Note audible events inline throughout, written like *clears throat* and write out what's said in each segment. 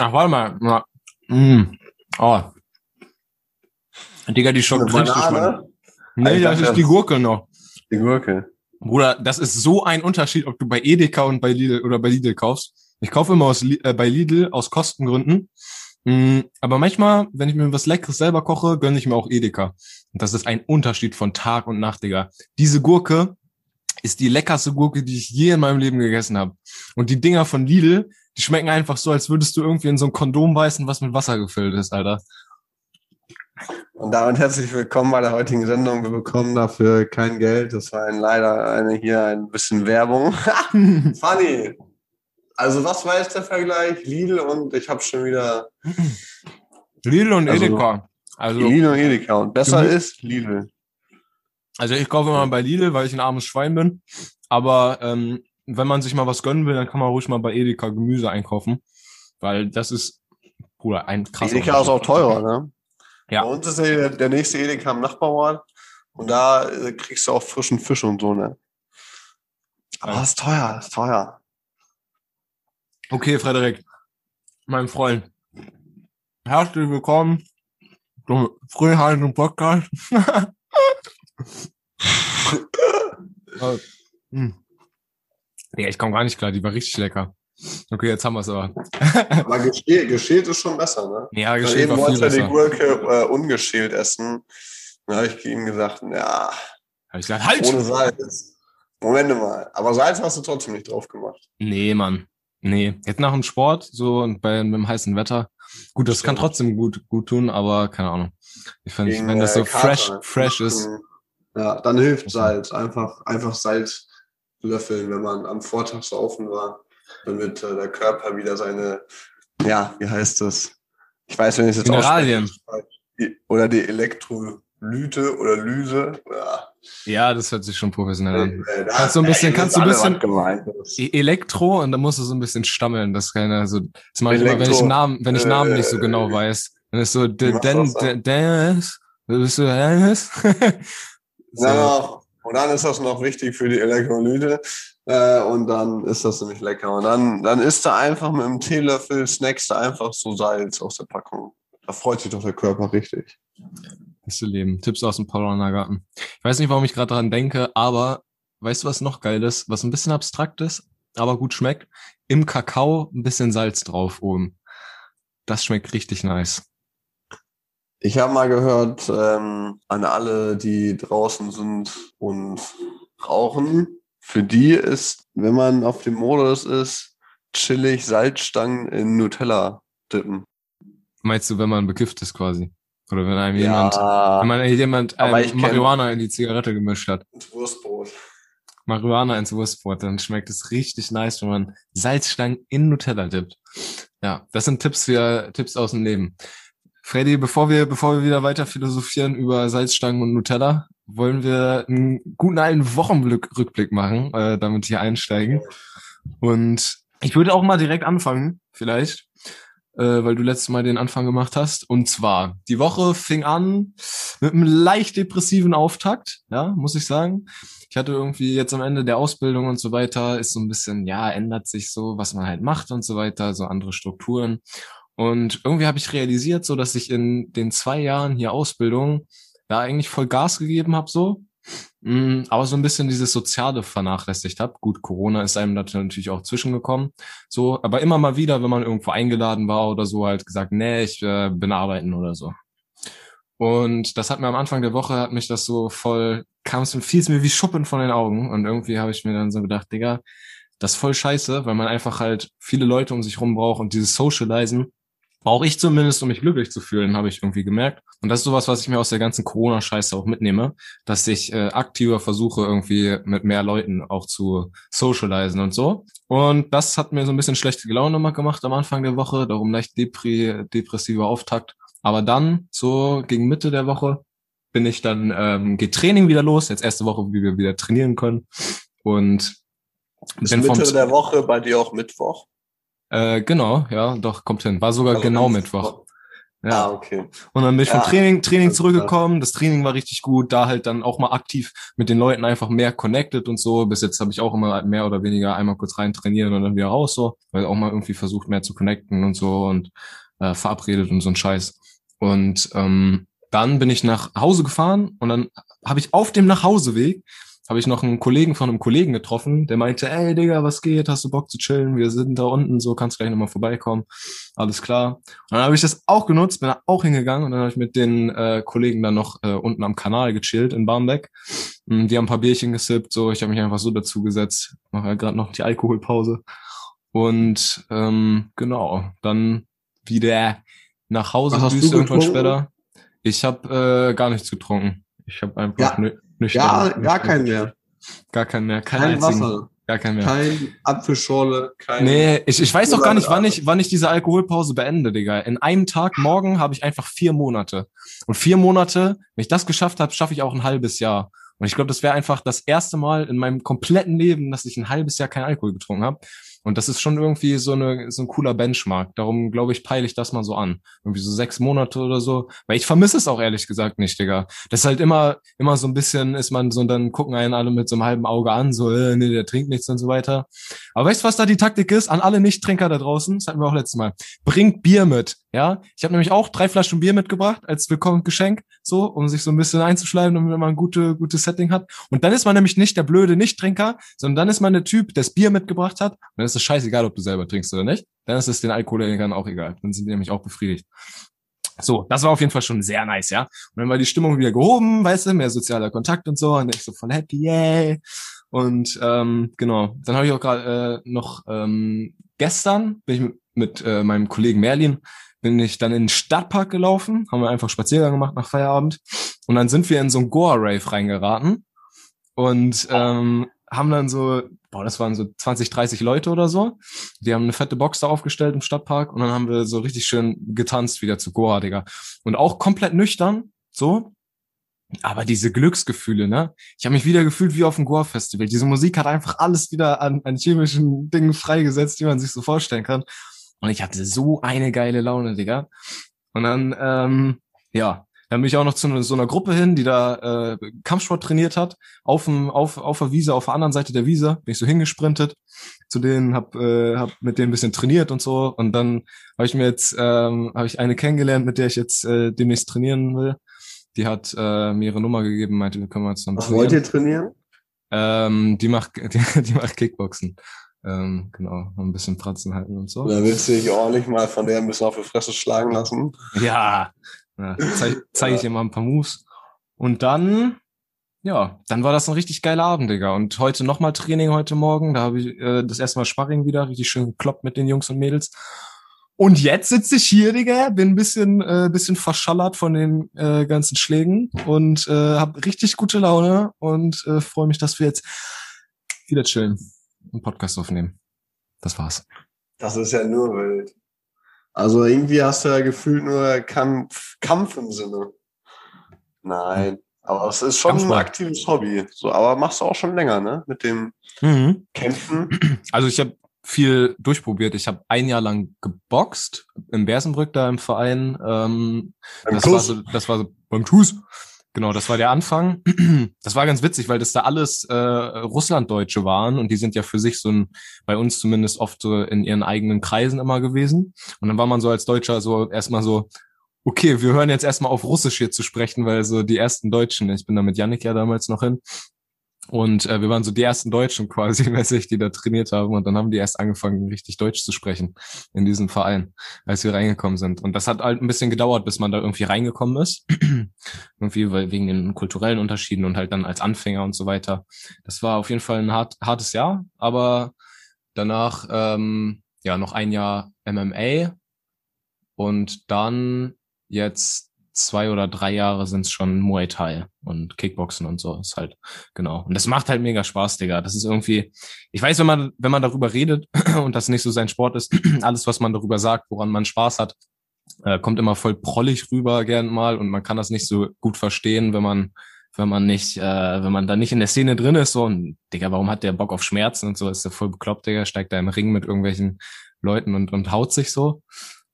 Ach, warte mal. Ja. Mm. Oh. Digga, die schockt richtig. Nee, Ich das ist die Gurke noch. Die Gurke. Bruder, das ist so ein Unterschied, ob du bei Edeka und bei Lidl oder bei Lidl kaufst. Ich kaufe immer aus, äh, bei Lidl aus Kostengründen. Mm, aber manchmal, wenn ich mir was Leckeres selber koche, gönne ich mir auch Edeka. Und das ist ein Unterschied von Tag und Nacht, Digga. Diese Gurke ist die leckerste Gurke, die ich je in meinem Leben gegessen habe. Und die Dinger von Lidl, die schmecken einfach so, als würdest du irgendwie in so ein Kondom beißen, was mit Wasser gefüllt ist, Alter. Und damit herzlich willkommen bei der heutigen Sendung. Wir bekommen dafür kein Geld. Das war ein, leider eine, hier ein bisschen Werbung. *laughs* Funny. Also was war jetzt der Vergleich? Lidl und ich habe schon wieder Lidl und Also- Edeka. Also, Lidl und Edeka. Und besser Mhm. ist Lidl. Also ich kaufe immer bei Lidl, weil ich ein armes Schwein bin. Aber ähm, wenn man sich mal was gönnen will, dann kann man ruhig mal bei Edeka Gemüse einkaufen. Weil das ist, Bruder, ein krasser Edeka ist auch teurer, ne? Ja. Bei uns ist ja der, der nächste Edeka am Nachbarort. Und da äh, kriegst du auch frischen Fisch und so, ne? Aber Ja. das ist teuer, das ist teuer. Okay, Frederik, mein Freund. Herzlich willkommen zum Frühhalten Podcast. *laughs* Äh, hm. Ja, ich komme gar nicht klar, die war richtig lecker. Okay, jetzt haben wir es aber. *laughs* Aber geschält, geschält ist schon besser, ne? Ja, eben war viel wollte er die besser. Gurke äh, ungeschält essen. Dann habe ich ihm gesagt, ja, Hab ich gesagt, halt! ohne Salz. Moment mal. Aber Salz hast du trotzdem nicht drauf gemacht. Nee, Mann. Nee. Jetzt nach dem Sport, so und bei mit dem heißen Wetter. Gut, das kann trotzdem gut, gut tun, aber keine Ahnung. Ich finde, wenn das äh, so Kater, fresh, ne? fresh ist. Ja, dann hilft Salz. Einfach, einfach Salz löffeln, wenn man am Vortag saufen war. Damit äh, der Körper wieder seine, ja, wie heißt das? Ich weiß, wenn ich es jetzt Mineralien. Oder die Elektrolyte oder Lyse. Ja. Ja, das hört sich schon professionell an. Äh, da- Kannst du ein bisschen- kannst du ein bisschen- gemeint. E- Elektro und dann musst du so ein bisschen stammeln, das keine, so, das mache ich immer, wenn ich Namen, wenn ich Namen nicht so äh, genau weiß. Dann ist so, denn, du das de- des, bist du so. Und dann ist das noch wichtig für die Elektrolyte. Äh, und dann ist das nämlich lecker. Und dann, dann isst du einfach mit einem Teelöffel, snackst du einfach so Salz aus der Packung. Da freut sich doch der Körper richtig. Beste Leben. Tipps aus dem Paulaner Garten. Ich weiß nicht, warum ich gerade dran denke, aber weißt du, was noch geil ist? Was ein bisschen abstrakt ist, aber gut schmeckt? Im Kakao ein bisschen Salz drauf oben. Das schmeckt richtig nice. Ich habe mal gehört, ähm, an alle, die draußen sind und rauchen, für die ist, wenn man auf dem Modus ist, chillig Salzstangen in Nutella dippen. Meinst du, wenn man bekifft ist quasi? Oder wenn einem jemand, wenn man jemand ähm, Marihuana in die Zigarette gemischt hat? und Wurstbrot. Marihuana ins Wurstbrot, dann schmeckt es richtig nice, wenn man Salzstangen in Nutella dippt. Ja, das sind Tipps für Tipps aus dem Leben. Freddy, bevor wir, bevor wir wieder weiter philosophieren über Salzstangen und Nutella, wollen wir einen guten alten Wochenrückblick machen, äh, damit hier einsteigen. Und ich würde auch mal direkt anfangen, vielleicht, äh, weil du letztes Mal den Anfang gemacht hast. Und zwar, die Woche fing an mit einem leicht depressiven Auftakt, ja, muss ich sagen. Ich hatte irgendwie jetzt am Ende der Ausbildung und so weiter, ist so ein bisschen, ja, ändert sich so, was man halt macht und so weiter, so andere Strukturen. Und irgendwie habe ich realisiert, so dass ich in den zwei Jahren hier Ausbildung da eigentlich voll Gas gegeben habe, so. Mm, Aber so ein bisschen dieses Soziale vernachlässigt habe. Gut, Corona ist einem natürlich auch zwischengekommen. So, aber immer mal wieder, wenn man irgendwo eingeladen war oder so, halt gesagt, nee, ich äh, bin arbeiten oder so. Und das hat mir am Anfang der Woche, hat mich das so voll, kam es, fiel es mir wie Schuppen von den Augen. Und irgendwie habe ich mir dann so gedacht, Digga, das ist voll scheiße, weil man einfach halt viele Leute um sich rum braucht und dieses Socializen brauche ich zumindest, um mich glücklich zu fühlen, habe ich irgendwie gemerkt. Und das ist sowas, was ich mir aus der ganzen Corona-Scheiße auch mitnehme, dass ich äh, aktiver versuche, irgendwie mit mehr Leuten auch zu socialisen und so. Und das hat mir so ein bisschen schlechte Laune mal gemacht am Anfang der Woche, darum leicht depri depressiver Auftakt. Aber dann, so gegen Mitte der Woche, bin ich dann, ähm, geht Training wieder los, jetzt erste Woche, wie wir wieder trainieren können. Und Ist Mitte der Woche bei dir auch Mittwoch? Äh, genau, ja, doch, kommt hin. War sogar Also genau Mittwoch. Ja. Ah, okay. Und dann bin ich Ja. vom Training, Training zurückgekommen. Das Training war richtig gut. Da halt dann auch mal aktiv mit den Leuten einfach mehr connected und so. Bis jetzt habe ich auch immer mehr oder weniger einmal kurz rein trainieren und dann wieder raus so. Weil auch mal irgendwie versucht mehr zu connecten und so und äh, verabredet und so ein Scheiß. Und ähm, dann bin ich nach Hause gefahren und dann habe ich auf dem Nachhauseweg habe ich noch einen Kollegen von einem Kollegen getroffen, der meinte, ey Digga, was geht? Hast du Bock zu chillen? Wir sind da unten, so kannst gleich nochmal vorbeikommen. Alles klar. Und dann habe ich das auch genutzt, bin da auch hingegangen und dann habe ich mit den äh, Kollegen dann noch äh, unten am Kanal gechillt in Barmbek. Mm, Die haben ein paar Bierchen gesippt, so ich habe mich einfach so dazu gesetzt. Mache ja gerade noch die Alkoholpause. Und ähm, genau, dann wieder nach Hause düst irgendwann später. Ich habe äh, gar nichts getrunken. Ich habe einfach Ja. Nü nüchtern. Ja, gar keinen mehr. Gar keinen mehr. Keinen Kein einzigen. Wasser. Gar keinen mehr. Kein Apfelschorle, kein. Nee, ich, ich weiß doch gar nicht, wann ich, wann ich diese Alkoholpause beende, Digga. In einem Tag morgen habe ich einfach vier Monate. Und vier Monate, wenn ich das geschafft habe, schaffe ich auch ein halbes Jahr. Und ich glaube, das wäre einfach das erste Mal in meinem kompletten Leben, dass ich ein halbes Jahr kein Alkohol getrunken habe. Und das ist schon irgendwie so, eine, so ein cooler Benchmark. Darum, glaube ich, peile ich das mal so an. Irgendwie so sechs Monate oder so. Weil ich vermisse es auch ehrlich gesagt nicht, Digga. Das ist halt immer, immer so ein bisschen, ist man so, dann gucken einen alle mit so einem halben Auge an, so, äh, nee, der trinkt nichts und so weiter. Aber weißt du, was da die Taktik ist? An alle Nichttrinker da draußen, das hatten wir auch letztes Mal. Bringt Bier mit, ja? Ich habe nämlich auch drei Flaschen Bier mitgebracht als Willkommensgeschenk, so, um sich so ein bisschen einzuschleimen, damit man ein gute, gutes Setting hat. Und dann ist man nämlich nicht der blöde Nichttrinker, sondern dann ist man der Typ, der das Bier mitgebracht hat. Ist es scheißegal, ob du selber trinkst oder nicht. Dann ist es den Alkoholikern auch egal. Dann sind die nämlich auch befriedigt. So, das war auf jeden Fall schon sehr nice, ja. Und dann war die Stimmung wieder gehoben, weißt du, mehr sozialer Kontakt und so. Und ich so voll happy, yay. Und ähm, genau, dann habe ich auch gerade äh, noch ähm, gestern bin ich mit, mit äh, meinem Kollegen Merlin bin ich dann in den Stadtpark gelaufen, haben wir einfach Spaziergang gemacht nach Feierabend und dann sind wir in so ein Goa-Rave reingeraten und ähm, haben dann so, boah, das waren so 20, 30 Leute oder so, die haben eine fette Box da aufgestellt im Stadtpark und dann haben wir so richtig schön getanzt wieder zu Goa, Digga. Und auch komplett nüchtern, so, aber diese Glücksgefühle, ne? Ich habe mich wieder gefühlt wie auf dem Goa-Festival. Diese Musik hat einfach alles wieder an, an chemischen Dingen freigesetzt, die man sich so vorstellen kann. Und ich hatte so eine geile Laune, Digga. Und dann, ähm, ja, dann bin ich auch noch zu so einer Gruppe hin, die da äh, Kampfsport trainiert hat. Auf, dem, auf, auf der Wiese, auf der anderen Seite der Wiese, bin ich so hingesprintet zu denen, hab, äh, hab mit denen ein bisschen trainiert und so. Und dann habe ich mir jetzt, ähm, habe ich eine kennengelernt, mit der ich jetzt äh, demnächst trainieren will. Die hat äh, mir ihre Nummer gegeben, meinte, wir können jetzt noch Was wollt ihr trainieren? Ähm, die macht, *laughs* die, die macht Kickboxen. Ähm, genau, ein bisschen Pratzen halten und so. Oder willst du dich ordentlich mal von der ein bisschen auf die Fresse schlagen lassen? Ja, ja *laughs* zeige zeig ich ihr mal ein paar Moves. Und dann, ja, dann war das ein richtig geiler Abend, Digga. Und heute nochmal Training heute Morgen. Da habe ich äh, das erste Mal Sparring wieder, richtig schön gekloppt mit den Jungs und Mädels. Und jetzt sitze ich hier, Digga, bin ein bisschen, äh, bisschen verschallert von den äh, ganzen Schlägen und äh, habe richtig gute Laune und äh, freue mich, dass wir jetzt wieder chillen und Podcast aufnehmen. Das war's. Das ist ja nur wild. Also irgendwie hast du ja gefühlt nur Kampf, Kampf im Sinne. Nein. Aber es ist schon ein aktives Hobby. So, aber machst du auch schon länger, ne? Mit dem Mhm. Kämpfen. *clears throat* Also ich habe viel durchprobiert. Ich habe ein Jahr lang geboxt im Bersenbrück da im Verein. Ähm, Beim das war so, das war so beim TuS. Genau, das war der Anfang. *clears throat* Das war ganz witzig, weil das da alles äh, Russlanddeutsche waren und die sind ja für sich so ein, bei uns zumindest oft so in ihren eigenen Kreisen immer gewesen. Und dann war man so als Deutscher so erstmal so, okay, wir hören jetzt erstmal auf Russisch hier zu sprechen, weil so die ersten Deutschen, ich bin da mit Yannick ja damals noch hin, und äh, wir waren so die ersten Deutschen quasi, *laughs* mäßig, die da trainiert haben. Und dann haben die erst angefangen, richtig Deutsch zu sprechen in diesem Verein, als wir reingekommen sind. Und das hat halt ein bisschen gedauert, bis man da irgendwie reingekommen ist. *clears throat* irgendwie wegen den kulturellen Unterschieden und halt dann als Anfänger und so weiter. Das war auf jeden Fall ein hart, hartes Jahr, aber danach ähm, ja noch ein Jahr MMA und dann jetzt zwei oder drei Jahre sind es schon Muay Thai und Kickboxen und so. Ist halt, genau. Und das macht halt mega Spaß, Digga. Das ist irgendwie, ich weiß, wenn man, wenn man darüber redet *clears throat* und das nicht so sein Sport ist, *clears throat* alles, was man darüber sagt, woran man Spaß hat, äh, kommt immer voll prollig rüber gern mal und man kann das nicht so gut verstehen, wenn man, wenn man nicht, äh, wenn man da nicht in der Szene drin ist, so, und Digga, warum hat der Bock auf Schmerzen und so, ist der voll bekloppt, Digga, steigt da im Ring mit irgendwelchen Leuten und, und haut sich so.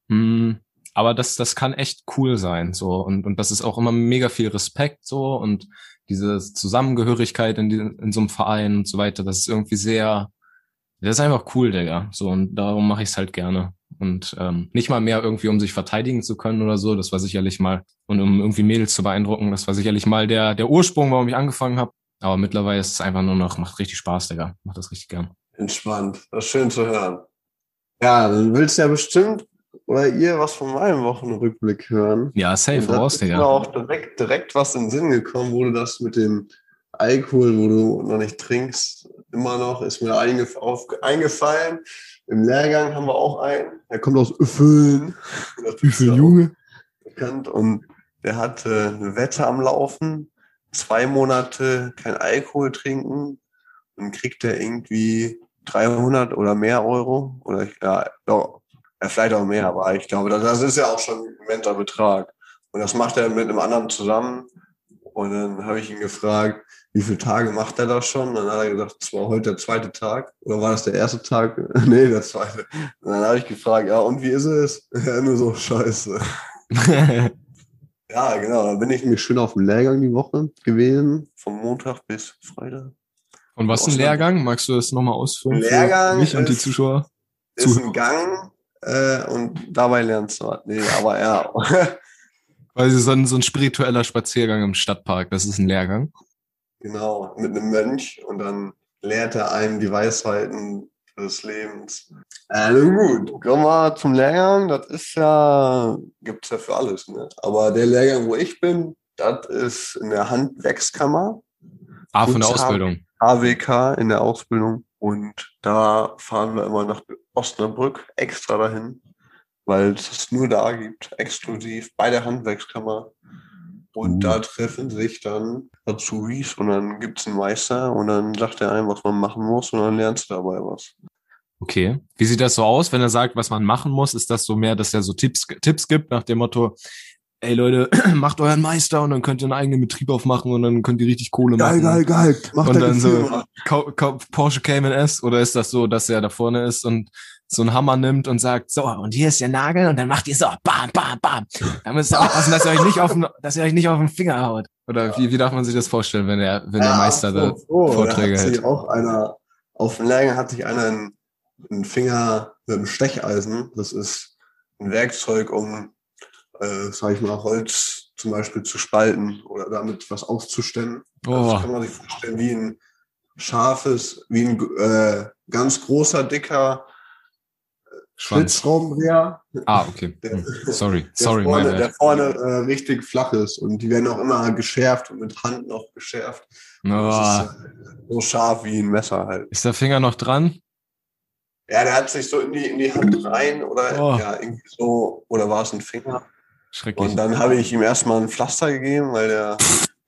Hm, aber das, das kann echt cool sein, so. Und, und das ist auch immer mega viel Respekt, so. Und diese Zusammengehörigkeit in, die, in so einem Verein und so weiter, das ist irgendwie sehr, das ist einfach cool, Digga. So, und darum mache ich es halt gerne. Und ähm, nicht mal mehr irgendwie, um sich verteidigen zu können oder so. Das war sicherlich mal, und um irgendwie Mädels zu beeindrucken, das war sicherlich mal der, der Ursprung, warum ich angefangen habe. Aber mittlerweile ist es einfach nur noch, macht richtig Spaß, Digga. Macht das richtig gern. Entspannt. Das ist schön zu hören. Ja, dann willst du ja bestimmt oder ihr was von meinem Wochenrückblick hören. Ja, safe, raus, Digga. Ist mir auch direkt, direkt was in den Sinn gekommen, wo du das mit dem Alkohol, wo du noch nicht trinkst, immer noch, ist mir eingef auf, eingefallen. Im Lehrgang haben wir auch einen, der kommt aus Üffeln. *laughs* Üffeln, Junge. Bekannt und der hatte eine Wette am Laufen, zwei Monate kein Alkohol trinken und kriegt er irgendwie 300 oder mehr Euro oder ja, ja, vielleicht auch mehr, aber ich glaube, das ist ja auch schon ein immenser Betrag. Und das macht er mit einem anderen zusammen. Und dann habe ich ihn gefragt, wie viele Tage macht er das schon? Und dann hat er gesagt, es war heute der zweite Tag. Oder war das der erste Tag? *laughs* nee, der zweite. Und dann habe ich gefragt, ja, und wie ist es? *laughs* Ja, nur so scheiße. *laughs* ja, genau. Dann bin ich mir schön auf dem Lehrgang die Woche gewesen. Vom Montag bis Freitag. Und was ist ein Lehrgang? Magst du das nochmal ausführen? Lehrgang für mich und die Zuschauer? Ist ein Gang, äh, und dabei lernst du was. Nee, aber ja. *laughs* Quasi so ein, so ein spiritueller Spaziergang im Stadtpark, das ist ein Lehrgang. Genau, mit einem Mönch und dann lehrt er einem die Weisheiten des Lebens. Nun gut, kommen wir zum Lehrgang. Das ist ja, gibt's ja für alles. Ne? Aber der Lehrgang, wo ich bin, das ist in der Handwerkskammer. Ah, von der Ausbildung. AWK in der Ausbildung. Und da fahren wir immer nach Osnabrück extra dahin, weil es es nur da gibt, exklusiv bei der Handwerkskammer. Und uh. da treffen sich dann Azubis und dann gibt es einen Meister und dann sagt er einem, was man machen muss und dann lernst du dabei was. Okay. Wie sieht das so aus, wenn er sagt, was man machen muss? Ist das so mehr, dass er so Tipps, Tipps gibt nach dem Motto, ey Leute, *clears throat* macht euren Meister und dann könnt ihr einen eigenen Betrieb aufmachen und dann könnt ihr richtig Kohle geil, machen. Geil, geil, geil. Macht und dann so Porsche Cayman S oder ist das so, dass er da vorne ist und so einen Hammer nimmt und sagt, so, und hier ist der Nagel und dann macht ihr so, bam, bam, bam. Da müsst ihr aufpassen, dass ihr euch nicht auf den, dass ihr euch nicht auf den Finger haut. Oder wie, wie darf man sich das vorstellen, wenn der, wenn ja, der Meister so, da so. Vorträge da hat hält? auch einer, auf dem Lehrgang hat sich einer einen, einen Finger mit einem Stecheisen. Das ist ein Werkzeug, um äh, sag ich mal, Holz zum Beispiel zu spalten oder damit was auszustellen. Oh. Also das kann man sich vorstellen wie ein scharfes, wie ein äh, ganz großer, dicker äh, Schlitzschraubendreher. Ah, okay. Der, hm. Sorry, sorry. Der vorne, der vorne äh, richtig flach ist und die werden auch immer geschärft und mit Hand noch geschärft. Oh. Das ist äh, so scharf wie ein Messer halt. Ist der Finger noch dran? Ja, der hat sich so in die, in die Hand rein oder oh. ja, irgendwie so, oder war es ein Finger? Schrecklich. Und dann habe ich ihm erstmal ein Pflaster gegeben, weil der,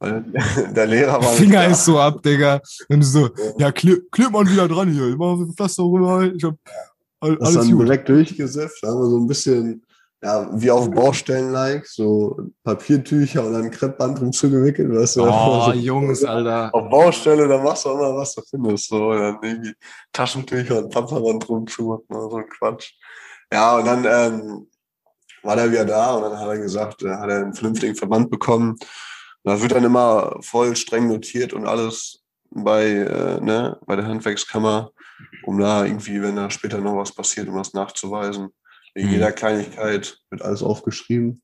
weil *laughs* der Lehrer war. Finger ist so ab, Digga. Und so, ja, klebt kleb mal wieder dran hier. Ich mach ein Pflaster rüber. Ich hab alles das dann gut. direkt durchgesifft. Da haben wir so ein bisschen, ja, wie auf Baustellen like, so Papiertücher und dann Kreppband drum zugewickelt. Weißt du, oh, *laughs* so, Jungs, Alter. Auf Baustelle, da machst du auch mal, was du findest. So, dann irgendwie Taschentücher und Pappband drum zu, so ein Quatsch. Ja, und dann, ähm, war der wieder da und dann hat er gesagt, da hat er einen vernünftigen Verband bekommen. Da wird dann immer voll streng notiert und alles bei, äh, ne, bei der Handwerkskammer, um da irgendwie, wenn da später noch was passiert, um das nachzuweisen. Wegen mhm. jeder Kleinigkeit wird alles aufgeschrieben.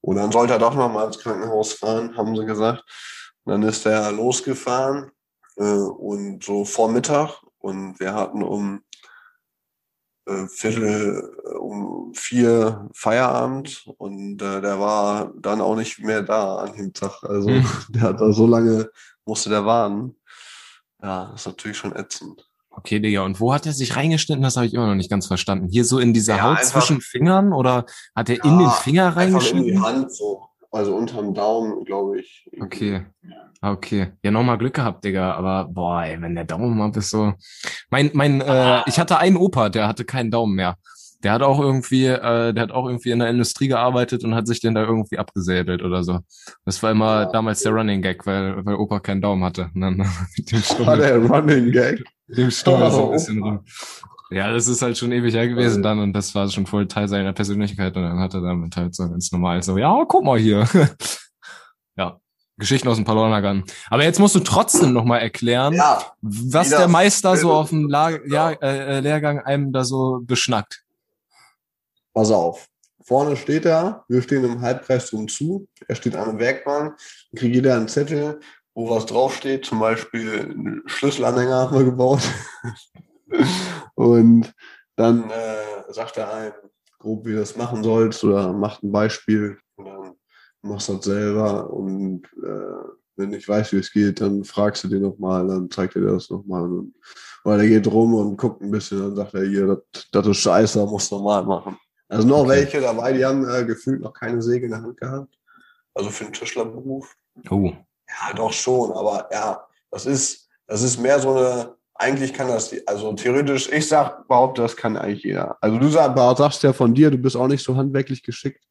Und dann sollte er doch noch mal ins Krankenhaus fahren, haben sie gesagt. Und dann ist er losgefahren äh, und so vor Mittag und wir hatten um äh, Viertel äh, um vier Feierabend und äh, der war dann auch nicht mehr da an dem Tag. Also mhm. *laughs* der hat da so lange, musste der warten. Ja, ist natürlich schon ätzend. Okay, Digga, und wo hat er sich reingeschnitten? Das habe ich immer noch nicht ganz verstanden. Hier so in dieser ja, Haut einfach, zwischen Fingern oder hat er ja, in den Finger reingeschnitten? in die Hand so. Also unterm Daumen, glaube ich. Okay. Ah, okay. Ja, nochmal Glück gehabt, Digga. Aber boah, ey, wenn der Daumen ab ist so. Mein, mein, äh, ich hatte einen Opa, der hatte keinen Daumen mehr. Der hat auch irgendwie, äh, der hat auch irgendwie in der Industrie gearbeitet und hat sich den da irgendwie abgesäbelt oder so. Das war immer ja. damals der Running Gag, weil, weil Opa keinen Daumen hatte. Und *laughs* dann mit dem war der Running Gag? Mit dem Stummel oh. so ein bisschen rum. Ja, das ist halt schon ewig her gewesen dann und das war schon voll Teil seiner Persönlichkeit und dann hat er damit halt so ganz normal so, ja, guck mal hier. *laughs* ja, Geschichten aus dem Palonagan. Aber jetzt musst du trotzdem nochmal erklären, Ja, was der Meister so auf dem La ja, äh, äh, Lehrgang einem da so beschnackt. pass auf. Vorne steht er, wir stehen im Halbkreis zum zu. Er steht an der Werkbank, dann kriegt jeder einen Zettel, wo was draufsteht. Zum Beispiel einen Schlüsselanhänger haben wir gebaut. *laughs* Und dann äh, sagt er einem grob, wie du das machen sollst oder macht ein Beispiel und dann machst du das selber und äh, wenn du nicht weißt, wie es geht, dann fragst du den nochmal, dann zeigt er dir das nochmal. Oder der geht rum und guckt ein bisschen, dann sagt er, hier, das- das ist scheiße, das musst du normal machen. Also noch Okay. welche dabei, die haben äh, gefühlt noch keine Säge in der Hand gehabt. Also für den Tischlerberuf. Oh. Ja, doch schon, aber ja, das ist, das ist mehr so eine, eigentlich kann das, also theoretisch, ich sag, behaupte, das kann eigentlich jeder. Also du sag, sagst ja von dir, du bist auch nicht so handwerklich geschickt.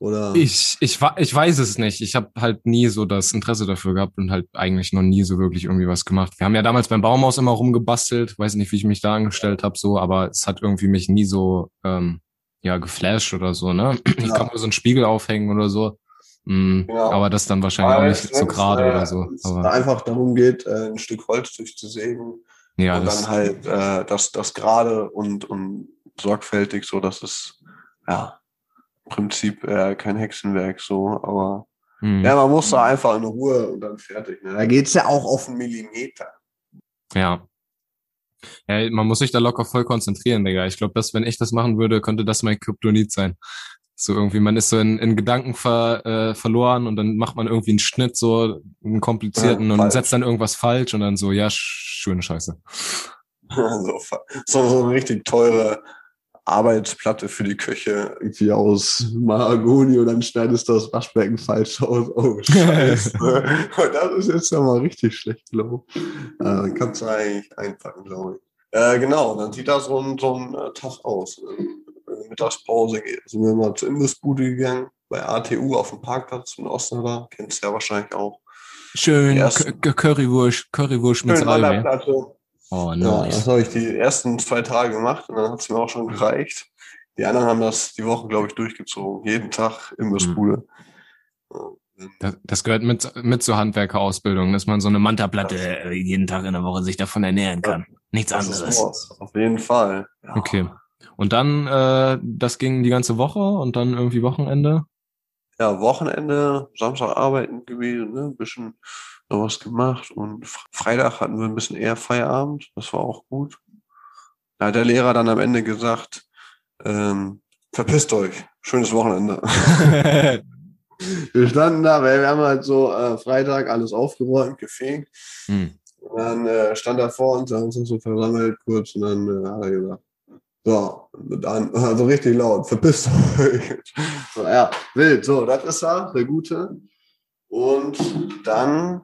Oder? Ich, ich, ich weiß es nicht. Ich habe halt nie so das Interesse dafür gehabt und halt eigentlich noch nie so wirklich irgendwie was gemacht. Wir haben ja damals beim Baumhaus immer rumgebastelt, weiß nicht, wie ich mich da angestellt habe, so, aber es hat irgendwie mich nie so ähm, ja geflasht oder so, ne? *clears throat* Ich Ja. kann mir so einen Spiegel aufhängen oder so. Mm, Genau. Aber das dann wahrscheinlich auch Weil nicht so gerade äh, oder so. wenn's Aber, einfach darum geht, äh, ein Stück Holz durchzusägen ja, und dann halt äh, das, das gerade und, und sorgfältig, so dass es ja im Prinzip äh, kein Hexenwerk so, aber mm, ja, man muss da einfach in Ruhe und dann fertig. Ne? Da geht's ja auch auf einen Millimeter. ja. Ja, man muss sich da locker voll konzentrieren, Digga. Ich glaube, dass, wenn ich das machen würde, könnte das mein Kryptonit sein. So irgendwie, man ist so in, in Gedanken ver, äh, verloren und dann macht man irgendwie einen Schnitt, so einen komplizierten Ja, und setzt dann irgendwas falsch und dann so, ja, sch- schöne Scheiße. *laughs* so, so, so eine richtig teure Arbeitsplatte für die Küche, irgendwie aus Mahagoni und dann schneidest du das Waschbecken falsch aus. Oh, *laughs* scheiße. Das ist jetzt nochmal richtig schlecht, glaube ich. Äh, kannst du eigentlich einpacken, glaube ich. Äh, genau, dann sieht das so ein, so ein äh, Tag aus. Der Mittagspause sind wir mal zur Imbissbude gegangen, bei ATU auf dem Parkplatz in Osnabrück. Kennst du ja wahrscheinlich auch. Schön, Ja, Currywurst, Currywurst mit. Wanderplatte. Oh, Ja, nice. das habe ich die ersten zwei Tage gemacht und dann hat es mir auch schon gereicht. Die anderen haben das die Woche, glaube ich, durchgezogen. Jeden Tag Imbissbude. Ja. Das, das gehört mit, mit zur Handwerkerausbildung, dass man so eine Manta-Platte jeden Tag in der Woche sich davon ernähren kann. Nichts Das anderes. Auf jeden Fall. Ja. Okay. Und dann, äh, das ging die ganze Woche und dann irgendwie Wochenende. Ja, Wochenende, Samstag arbeiten gewesen, ne? ein bisschen noch was gemacht und Fre- Freitag hatten wir ein bisschen eher Feierabend. Das war auch gut. Da hat der Lehrer dann am Ende gesagt, ähm, verpisst euch, schönes Wochenende. *laughs* Wir standen da, weil wir haben halt so äh, Freitag alles aufgeräumt, gefegt. hm. Und dann äh, stand er vor uns, haben uns so versammelt kurz und dann äh, hat er gesagt, so, dann, also richtig laut, verpisst euch. so, ja, wild, so, das ist er, der Gute. Und dann,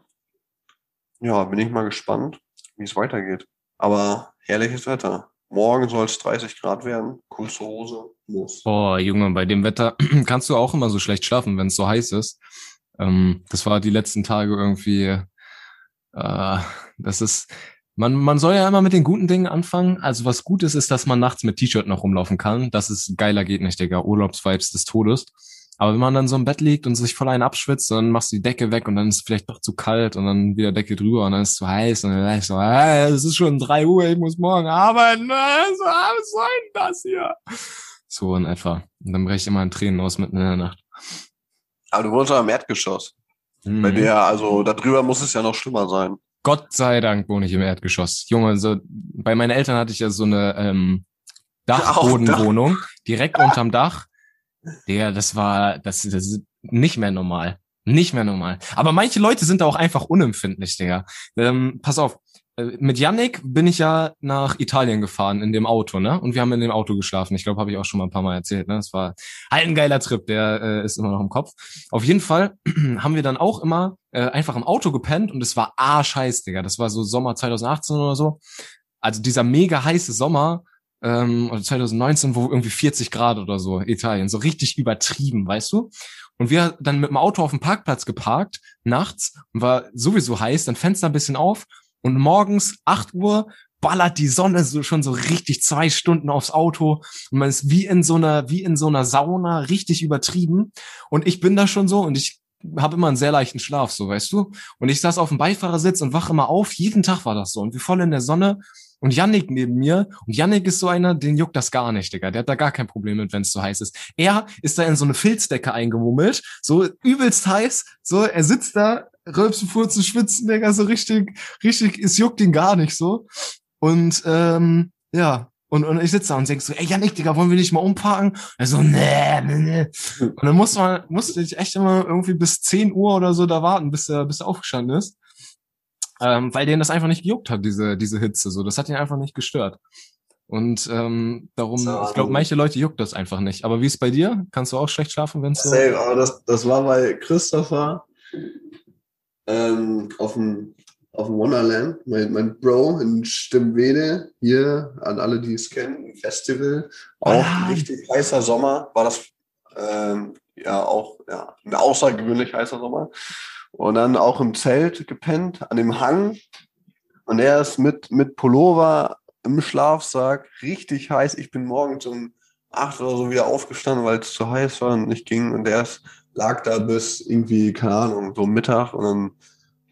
ja, bin ich mal gespannt, wie es weitergeht. Aber herrliches Wetter. Morgen soll es 30 Grad werden, kurze Hose, muss. Boah, Junge, bei dem Wetter *clears throat* kannst du auch immer so schlecht schlafen, wenn es so heiß ist. Ähm, das war die letzten Tage irgendwie, äh, das ist, man, man soll ja immer mit den guten Dingen anfangen. Also was gut ist, ist, dass man nachts mit T-Shirt noch rumlaufen kann. Das ist geiler geht nicht, Digga. Urlaubsvibes des Todes. Aber wenn man dann so im Bett liegt und sich voll einen abschwitzt, dann machst du die Decke weg und dann ist es vielleicht doch zu kalt und dann wieder Decke drüber und dann ist es zu heiß und dann ist so, hey, es ist schon drei Uhr, ich muss morgen arbeiten. *laughs* Was soll denn das hier? So in etwa. Und dann breche ich immer in Tränen aus mitten in der Nacht. Aber du wohnst ja im Erdgeschoss. Bei Mhm. der, also da drüber muss es ja noch schlimmer sein. Gott sei Dank wohne ich im Erdgeschoss. Junge, so, bei meinen Eltern hatte ich ja so eine ähm, Dachbodenwohnung, direkt unterm Dach. Der, das war, das, das ist nicht mehr normal. Nicht mehr normal. Aber manche Leute sind da auch einfach unempfindlich, Digga. Ähm, pass auf, mit Yannick bin ich ja nach Italien gefahren in dem Auto, ne? Und wir haben in dem Auto geschlafen. Ich glaube, habe ich auch schon mal ein paar Mal erzählt, ne? Das war halt ein geiler Trip, der äh, ist immer noch im Kopf. Auf jeden Fall *clears throat* haben wir dann auch immer äh, einfach im Auto gepennt und es war arschheiß, Digga. Das war so Sommer 2018 oder so. Also dieser mega heiße Sommer, ähm, oder 2019, wo irgendwie 40 Grad oder so, Italien, so richtig übertrieben, weißt du? Und wir dann mit dem Auto auf dem Parkplatz geparkt, nachts, und war sowieso heiß, dann Fenster ein bisschen auf und morgens 8 Uhr ballert die Sonne so schon so richtig zwei Stunden aufs Auto und man ist wie in so einer, wie in so einer Sauna, richtig übertrieben. Und ich bin da schon so und ich habe immer einen sehr leichten Schlaf, so weißt du. Und ich saß auf dem Beifahrersitz und wache immer auf. Jeden Tag war das so. Und wir voll in der Sonne und Yannick neben mir. Und Yannick ist so einer, den juckt das gar nicht, Digga. Der hat da gar kein Problem mit, wenn es so heiß ist. Er ist da in so eine Filzdecke eingemummelt, so übelst heiß. So, er sitzt da, rülpsen, furzen, schwitzen, Digga, so richtig, richtig, es juckt ihn gar nicht so. Und ähm, ja, und, und ich sitze da und denk so, ey Janik, Digga, wollen wir nicht mal umparken? Er so, nee, nee, nee. Und dann muss man, musste ich echt immer irgendwie bis 10 Uhr oder so da warten, bis er, bis er aufgestanden ist ähm, weil denen das einfach nicht gejuckt hat, diese, diese Hitze. So, das hat ihn einfach nicht gestört. Und ähm, darum, so, ich glaube, manche Leute juckt das einfach nicht. Aber wie ist bei dir? Kannst du auch schlecht schlafen, wenn es so. Safe, aber das, das war bei Christopher ähm, auf dem auf dem Wonderland, mein, mein Bro in Stimmwede, hier an alle, die es kennen, ein Festival, auch ah. richtig heißer Sommer, war das ähm, ja auch ja, ein außergewöhnlich heißer Sommer. Und dann auch im Zelt gepennt, an dem Hang. Und er ist mit, mit Pullover im Schlafsack, richtig heiß. Ich bin morgens um acht oder so wieder aufgestanden, weil es zu heiß war und nicht ging. Und er ist, lag da bis irgendwie, keine Ahnung, so Mittag. Und dann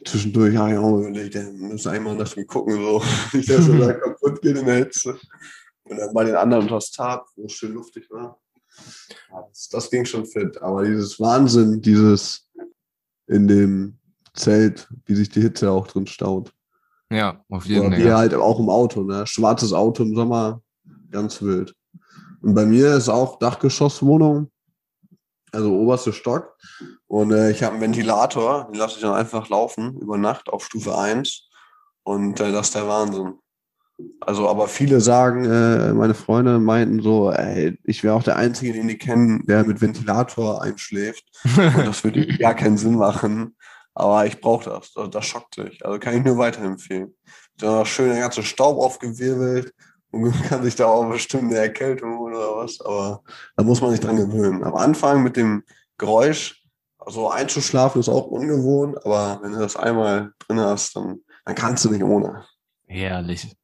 zwischendurch habe ich auch überlegt, der muss einmal nach mir gucken, so, nicht, dass er da *laughs* kaputt geht in der Hitze. Und dann bei den anderen das tat, wo es schön luftig war. Das, das ging schon fit. Aber dieses Wahnsinn, dieses in dem Zelt, wie sich die Hitze auch drin staut. Ja, auf jeden Fall. Wie halt auch im Auto, ne? Schwarzes Auto im Sommer, ganz wild. Und bei mir ist auch Dachgeschosswohnung, also oberster Stock. Und äh, ich habe einen Ventilator, den lasse ich dann einfach laufen über Nacht auf Stufe 1. Und äh, das ist der Wahnsinn. Also, aber viele sagen, äh, meine Freunde meinten so, ey, ich wäre auch der Einzige, den die kennen, der mit Ventilator einschläft. Und das würde *laughs* gar keinen Sinn machen. Aber ich brauche das. das. Das schockt sich. Also kann ich nur weiterempfehlen. Da schön der ganze Staub aufgewirbelt kann sich da auch bestimmt eine Erkältung oder was. Aber da muss man sich dran gewöhnen. Am Anfang mit dem Geräusch, also einzuschlafen ist auch ungewohnt, aber wenn du das einmal drin hast, dann, dann kannst du nicht ohne. Herrlich.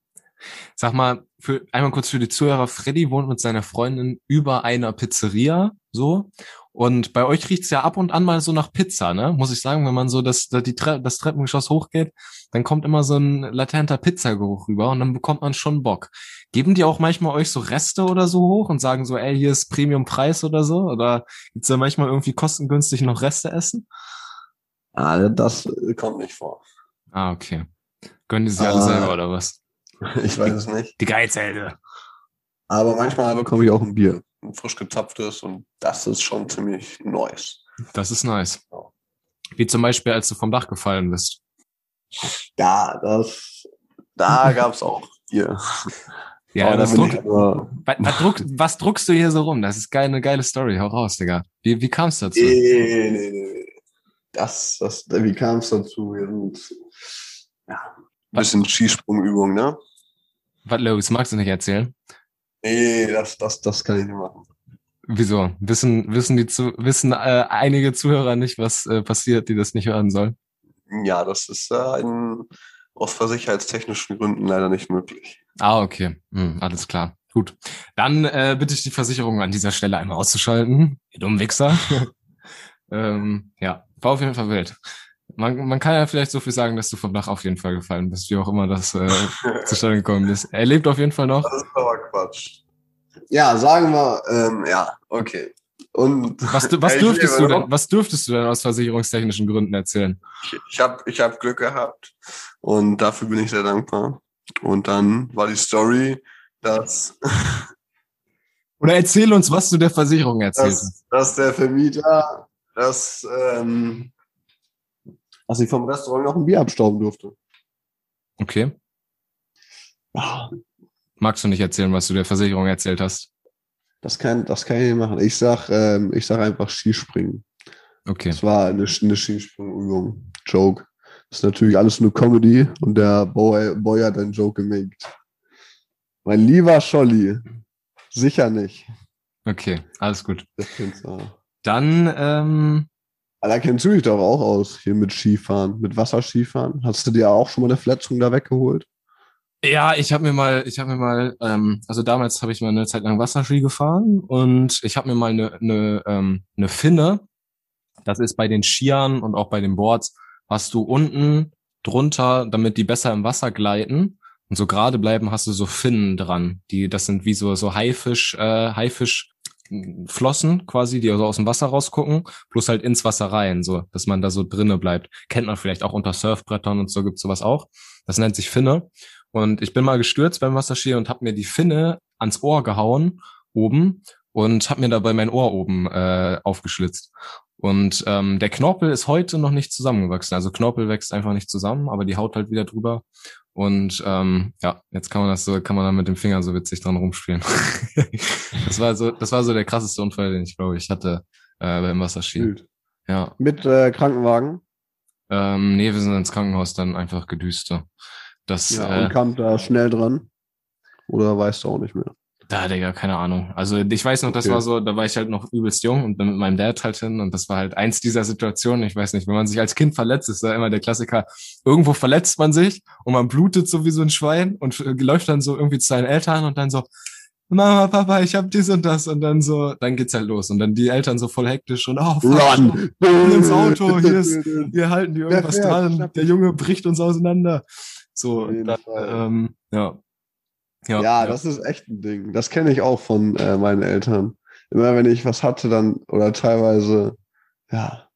Sag mal, für, einmal kurz für die Zuhörer, Freddy wohnt mit seiner Freundin über einer Pizzeria, so. Und bei euch riecht's ja ab und an mal so nach Pizza, ne? Muss ich sagen, wenn man so das, die Tre das Treppengeschoss hochgeht, dann kommt immer so ein latenter Pizzageruch rüber und dann bekommt man schon Bock. Geben die auch manchmal euch so Reste oder so hoch und sagen so, ey, hier ist Premium-Preis oder so? Oder gibt's da manchmal irgendwie kostengünstig noch Reste essen? Ah, das kommt nicht vor. Ah, okay. Gönnen die sich alle selber oder was? *laughs* Ich weiß es nicht. Die Geizhälter. Aber manchmal bekomme ich auch ein Bier, ein frisch gezapftes und das ist schon ziemlich nice. Das ist nice. Wie zum Beispiel, als du vom Dach gefallen bist. Ja, das, da *laughs* gab's auch Bier. Ja, das druck, was, was, druck, was druckst du hier so rum? Das ist geil, eine geile Story. Hau raus, Digga. Wie, wie kam es dazu? Nee, nee, nee. Das, das, wie kam es dazu? Wir sind, ja, ein bisschen Skisprungübung, ne? Was los? Magst du nicht erzählen? Nee, das, das, das kann ich nicht machen. Wieso? Wissen, wissen die zu, wissen äh, einige Zuhörer nicht, was äh, passiert, die das nicht hören sollen? Ja, das ist äh, ein, aus versicherheitstechnischen Gründen leider nicht möglich. Ah, okay. Hm, alles klar. Gut. Dann äh, bitte ich die Versicherung an dieser Stelle einmal auszuschalten. Ihr dummen Wichser. *laughs* ähm, ja, war auf jeden Fall wild. Man, man kann ja vielleicht so viel sagen, dass du vom Dach auf jeden Fall gefallen bist, wie auch immer das äh, *laughs* zustande gekommen ist. Er lebt auf jeden Fall noch. Das ist aber Quatsch. Ja, sagen wir, ähm, ja, okay. Und was, was, dürftest du denn, was dürftest du denn aus versicherungstechnischen Gründen erzählen? Ich, ich habe ich hab Glück gehabt und dafür bin ich sehr dankbar. Und dann war die Story, dass. *laughs* Oder erzähl uns, was du der Versicherung erzählst. Dass, dass der Vermieter das ähm, dass ich vom Restaurant noch ein Bier abstauben durfte. Okay. Magst du nicht erzählen, was du der Versicherung erzählt hast? Das kann, das kann ich nicht machen. Ich sag, ähm, ich sag einfach Skispringen. Okay. Das war eine, eine Skisprungübung. Joke. Das ist natürlich alles nur Comedy und der Boy, Boy hat einen Joke gemaked. Mein lieber Scholli. Sicher nicht. Okay, alles gut. Dann ähm, da kennst du dich doch auch aus, hier mit Skifahren, mit Wasserskifahren. Hast du dir auch schon mal eine Verletzung da weggeholt? Ja, ich habe mir mal, ich habe mir mal, ähm, also damals habe ich mal eine Zeit lang Wasserski gefahren und ich habe mir mal eine, eine, ähm, eine Finne, das ist bei den Skiern und auch bei den Boards, hast du unten drunter, damit die besser im Wasser gleiten und so gerade bleiben, hast du so Finnen dran. Die, das sind wie so, so Haifisch, äh, Haifisch Flossen quasi, die also aus dem Wasser rausgucken, plus halt ins Wasser rein, so, dass man da so drinne bleibt. Kennt man vielleicht auch unter Surfbrettern und so gibt's sowas auch. Das nennt sich Finne. Und ich bin mal gestürzt beim Wasserski und habe mir die Finne ans Ohr gehauen oben und habe mir dabei mein Ohr oben äh, aufgeschlitzt. Und ähm, der Knorpel ist heute noch nicht zusammengewachsen. Also Knorpel wächst einfach nicht zusammen, aber die Haut halt wieder drüber. Und ähm, ja, jetzt kann man das so, kann man da mit dem Finger so witzig dran rumspielen. *laughs* das war so, das war so der krasseste Unfall, den ich glaube ich hatte äh, beim Wasserski. Ja. Mit äh, Krankenwagen. Ähm, nee, wir sind ins Krankenhaus dann einfach gedüste. Das, Ja, äh, und kam da schnell dran. Oder weißt du auch nicht mehr. Da, Digga, keine Ahnung. Also ich weiß noch, das Okay. war so, da war ich halt noch übelst jung und bin mit meinem Dad halt hin und das war halt eins dieser Situationen, ich weiß nicht, wenn man sich als Kind verletzt, ist da immer der Klassiker, irgendwo verletzt man sich und man blutet so wie so ein Schwein und äh, läuft dann so irgendwie zu seinen Eltern und dann so, Mama, Papa, ich hab dies und das und dann so, dann geht's halt los und dann die Eltern so voll hektisch und oh, Run! Hier ins Auto, hier ist- wir halten die irgendwas dran, der Junge bricht uns auseinander. So, dann, ähm, ja. Ja, Ja, das ist echt ein Ding. Das kenne ich auch von äh, meinen Eltern. Immer wenn ich was hatte, dann, oder teilweise, ja.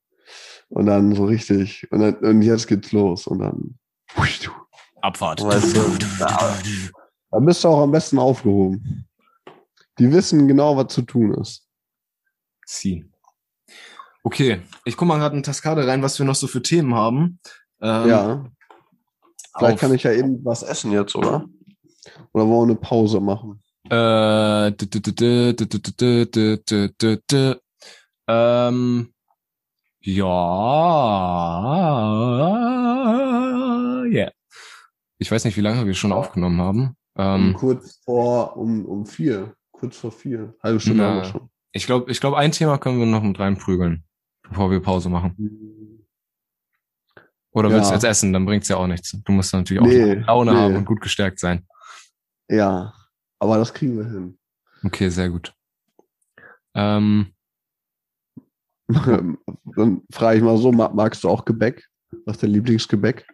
Und dann so richtig. Und, dann, und jetzt geht's los. Und dann, Abfahrt. Weißt du, ja. dann bist du auch am besten aufgehoben. Die wissen genau, was zu tun ist. ziehen. Okay, ich guck mal gerade in Taskade rein, was wir noch so für Themen haben. Ähm, ja. Vielleicht auf, kann ich ja eben was essen jetzt, oder? Oder wollen wir eine Pause machen? Ähm, ja, yeah. Ich weiß nicht, wie lange wir schon aufgenommen haben. Ähm, kurz vor um, um vier, kurz vor vier, halbe Stunde haben wir schon. Ich glaube, ich glaube, ein Thema können wir noch mit reinprügeln, bevor wir Pause machen. Oder ja. willst du jetzt essen? Dann bringt es ja auch nichts. Du musst natürlich auch nee, Laune nee. haben und gut gestärkt sein. Ja, aber das kriegen wir hin. Okay, sehr gut. Ähm, *laughs* Dann frage ich mal so, ma- magst du auch Gebäck? Was ist dein Lieblingsgebäck?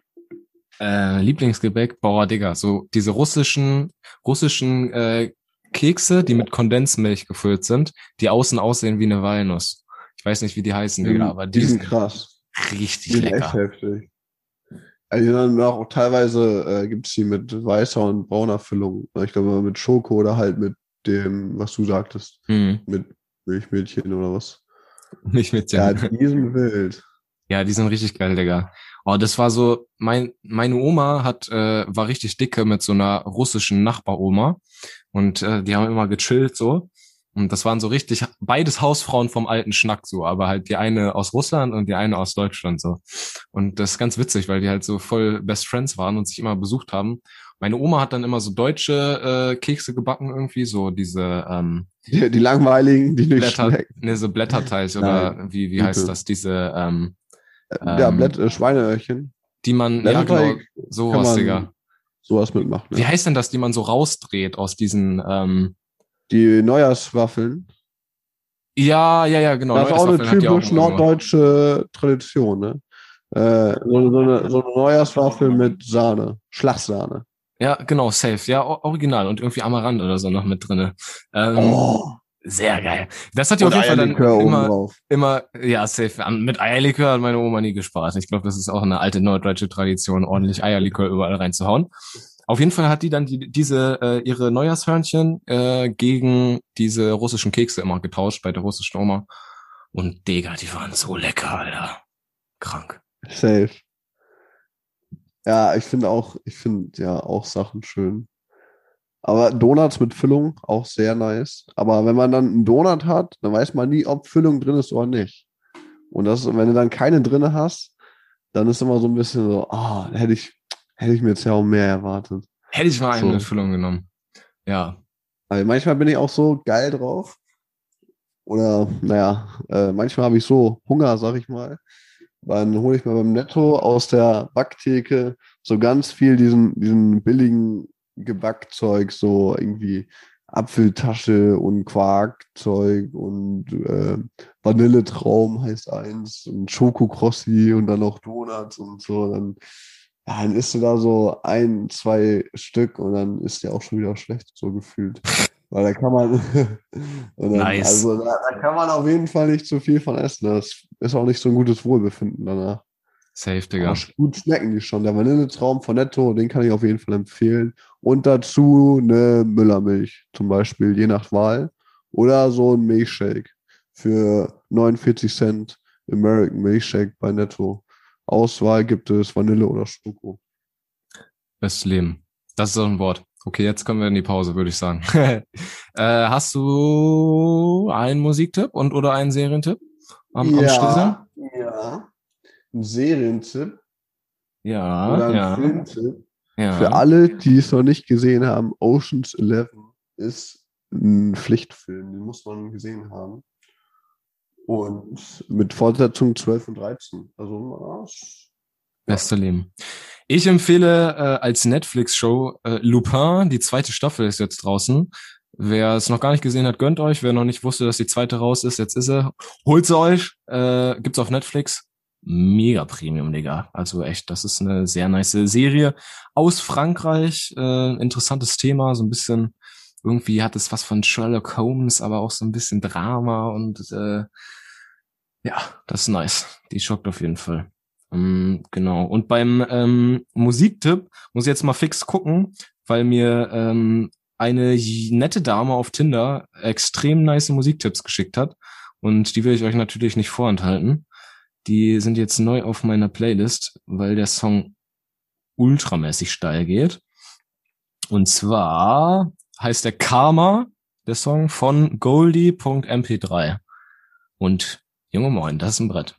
äh, Lieblingsgebäck, Bauer Digger. So diese russischen, russischen äh, Kekse, die mit Kondensmilch gefüllt sind, die außen aussehen wie eine Walnuss. Ich weiß nicht, wie die heißen, Digga, aber die die sind krass. richtig Die sind echt lecker. heftig. Also die sind auch teilweise äh, gibt's die mit weißer und brauner Füllung. Ich glaube mit Schoko oder halt mit dem, was du sagtest, Hm, mit Milchmädchen oder was. mit Ja, die sind wild. Ja, die sind richtig geil, Digga. Oh, das war so, mein, meine Oma hat, äh, war richtig dicke mit so einer russischen Nachbaroma. Und äh, die haben immer gechillt so. Und das waren so richtig, beides Hausfrauen vom alten Schnack so, aber halt die eine aus Russland und die eine aus Deutschland so. Und das ist ganz witzig, weil die halt so voll Best Friends waren und sich immer besucht haben. Meine Oma hat dann immer so deutsche äh, Kekse gebacken irgendwie, so diese ähm, Die, die langweiligen, die nicht Blätter, schmecken. ne, so Blätterteig oder wie, wie heißt das, diese, ähm, ja, ähm, Blätt, äh, Schweineöhrchen. die man, ja genau, Blätterteig sowas, Digga. sowas mitmachen. Wie Ja. heißt denn das, die man so rausdreht aus diesen, ähm, Die Neujahrswaffeln. ja, ja, ja, genau. das ist auch eine auch typisch gemacht. norddeutsche Tradition, ne? Äh, so, so, eine, so eine Neujahrswaffel mit Sahne, Schlagsahne. Ja, genau, safe. Ja, original und irgendwie Amaranth oder so noch mit drinne. Ähm, Oh, Sehr geil. Das hat die auf jeden Fall dann immer, immer, ja, safe. Mit Eierlikör hat meine Oma nie gespart. Ich glaube, das ist auch eine alte norddeutsche Tradition, ordentlich Eierlikör überall reinzuhauen. Auf jeden Fall hat die dann die, diese äh, ihre Neujahrshörnchen äh, gegen diese russischen Kekse immer getauscht bei der russischen Oma. Und Digga, die waren so lecker, Alter. Krank. Safe. Ja, ich finde auch, ich finde ja auch Sachen schön. Aber Donuts mit Füllung auch sehr nice. Aber wenn man dann einen Donut hat, dann weiß man nie, ob Füllung drin ist oder nicht. Und das, wenn du dann keine drinne hast, dann ist immer so ein bisschen so, ah, hätte ich, hätte ich mir jetzt ja auch mehr erwartet. Hätte ich mal eine So. mit Füllung genommen. Ja. Also manchmal bin ich auch so geil drauf. Oder, naja, äh, manchmal habe ich so Hunger, sag ich mal. Dann hole ich mir beim Netto aus der Backtheke so ganz viel diesen, diesen billigen Gebackzeug, so irgendwie Apfeltasche und Quarkzeug und äh, Vanilletraum heißt eins und Schokokrossi und dann noch Donuts und so. Dann, ja, dann isst du da so ein, zwei Stück und dann ist der auch schon wieder schlecht, so gefühlt. Weil da kann man, *laughs* dann, nice. also da, da, kann man auf jeden Fall nicht zu viel von essen. Das ist auch nicht so ein gutes Wohlbefinden danach. Safe, Digga. Aber gut schmecken die schon. Der Vanilletraum von Netto, den kann ich auf jeden Fall empfehlen. Und dazu eine Müllermilch zum Beispiel, je nach Wahl. Oder so ein Milchshake für 49 Cent American Milchshake bei Netto. Auswahl gibt es Vanille oder Schoko. Bestes Leben. Das ist so ein Wort. Okay, jetzt kommen wir in die Pause, würde ich sagen. *laughs* äh, hast du einen Musiktipp und oder einen Serientipp am, ja, am Ja ein Serientipp. Ja, oder ein ja. Filmtipp. Ja. Für alle, die es noch nicht gesehen haben, Oceans 11 ist ein Pflichtfilm, den muss man gesehen haben. Und mit Fortsetzung 12 und 13. Also? Beste Leben. Ich empfehle äh, als Netflix-Show äh, Lupin, die zweite Staffel ist jetzt draußen. Wer es noch gar nicht gesehen hat, gönnt euch. Wer noch nicht wusste, dass die zweite raus ist, jetzt ist er. Holt sie euch. Äh, gibt's auf Netflix mega Premium, Digga. Also echt, das ist eine sehr nice Serie aus Frankreich. Äh, interessantes Thema, so ein bisschen, irgendwie hat es was von Sherlock Holmes, aber auch so ein bisschen Drama und äh, ja, das ist nice. Die schockt auf jeden Fall. Ähm, genau. Und beim ähm, Musiktipp muss ich jetzt mal fix gucken, weil mir ähm, eine nette Dame auf Tinder extrem nice Musiktipps geschickt hat. Und die will ich euch natürlich nicht vorenthalten. Die sind jetzt neu auf meiner Playlist, weil der Song ultramäßig steil geht. Und zwar heißt der Karma, der Song von Goldie.mp3. Und Junge Moin, das ist ein Brett.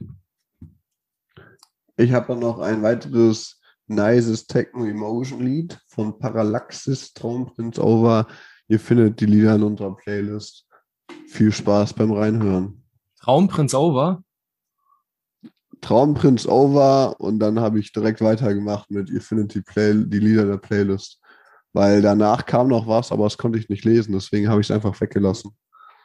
Ich habe noch ein weiteres nices Techno-Emotion-Lied von Parallaxis Traumprinz Over. Ihr findet die Lieder in unserer Playlist. Viel Spaß beim Reinhören. Traumprinz Over? Traumprinz over und dann habe ich direkt weitergemacht mit Ihr findet die, Play die Lieder der Playlist. Weil danach kam noch was, aber das konnte ich nicht lesen, deswegen habe ich es einfach weggelassen.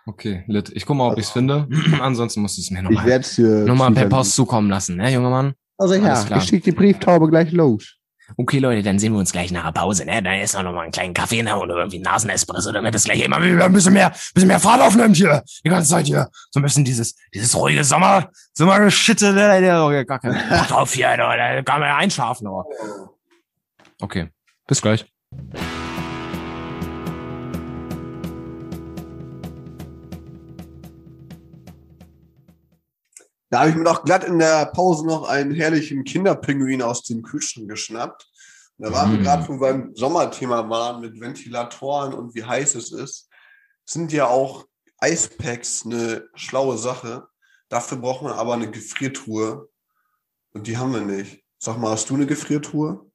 Okay, lit. Ich guck mal, ob also, *clears throat* ich es finde. Ansonsten musst du es mir nochmal noch mal per Post zukommen lassen, ne, junger Mann? Also ja, ich schicke die Brieftaube gleich los. Okay, Leute, dann sehen wir uns gleich nach der Pause, ne? Dann ist noch mal einen kleinen Kaffee ne? oder irgendwie Nasenespresso, damit es gleich immer ein bisschen mehr, bisschen mehr Fahrt aufnimmt hier. Die ganze Zeit hier. So ein bisschen dieses, dieses ruhige Sommer, Sommer-Schitte, ne? Der, gar kein *laughs* Bock drauf hier, Alter. Da kann man ja einschlafen, aber. Okay. Bis gleich. Da habe ich mir doch glatt in der Pause noch einen herrlichen Kinderpinguin aus dem Kühlschrank geschnappt. Und da waren wir mm. gerade von beim Sommerthema waren mit Ventilatoren und wie heiß es ist. Sind ja auch Eispacks eine schlaue Sache. Dafür braucht man aber eine Gefriertruhe. Und die haben wir nicht. Sag mal, hast du eine Gefriertruhe?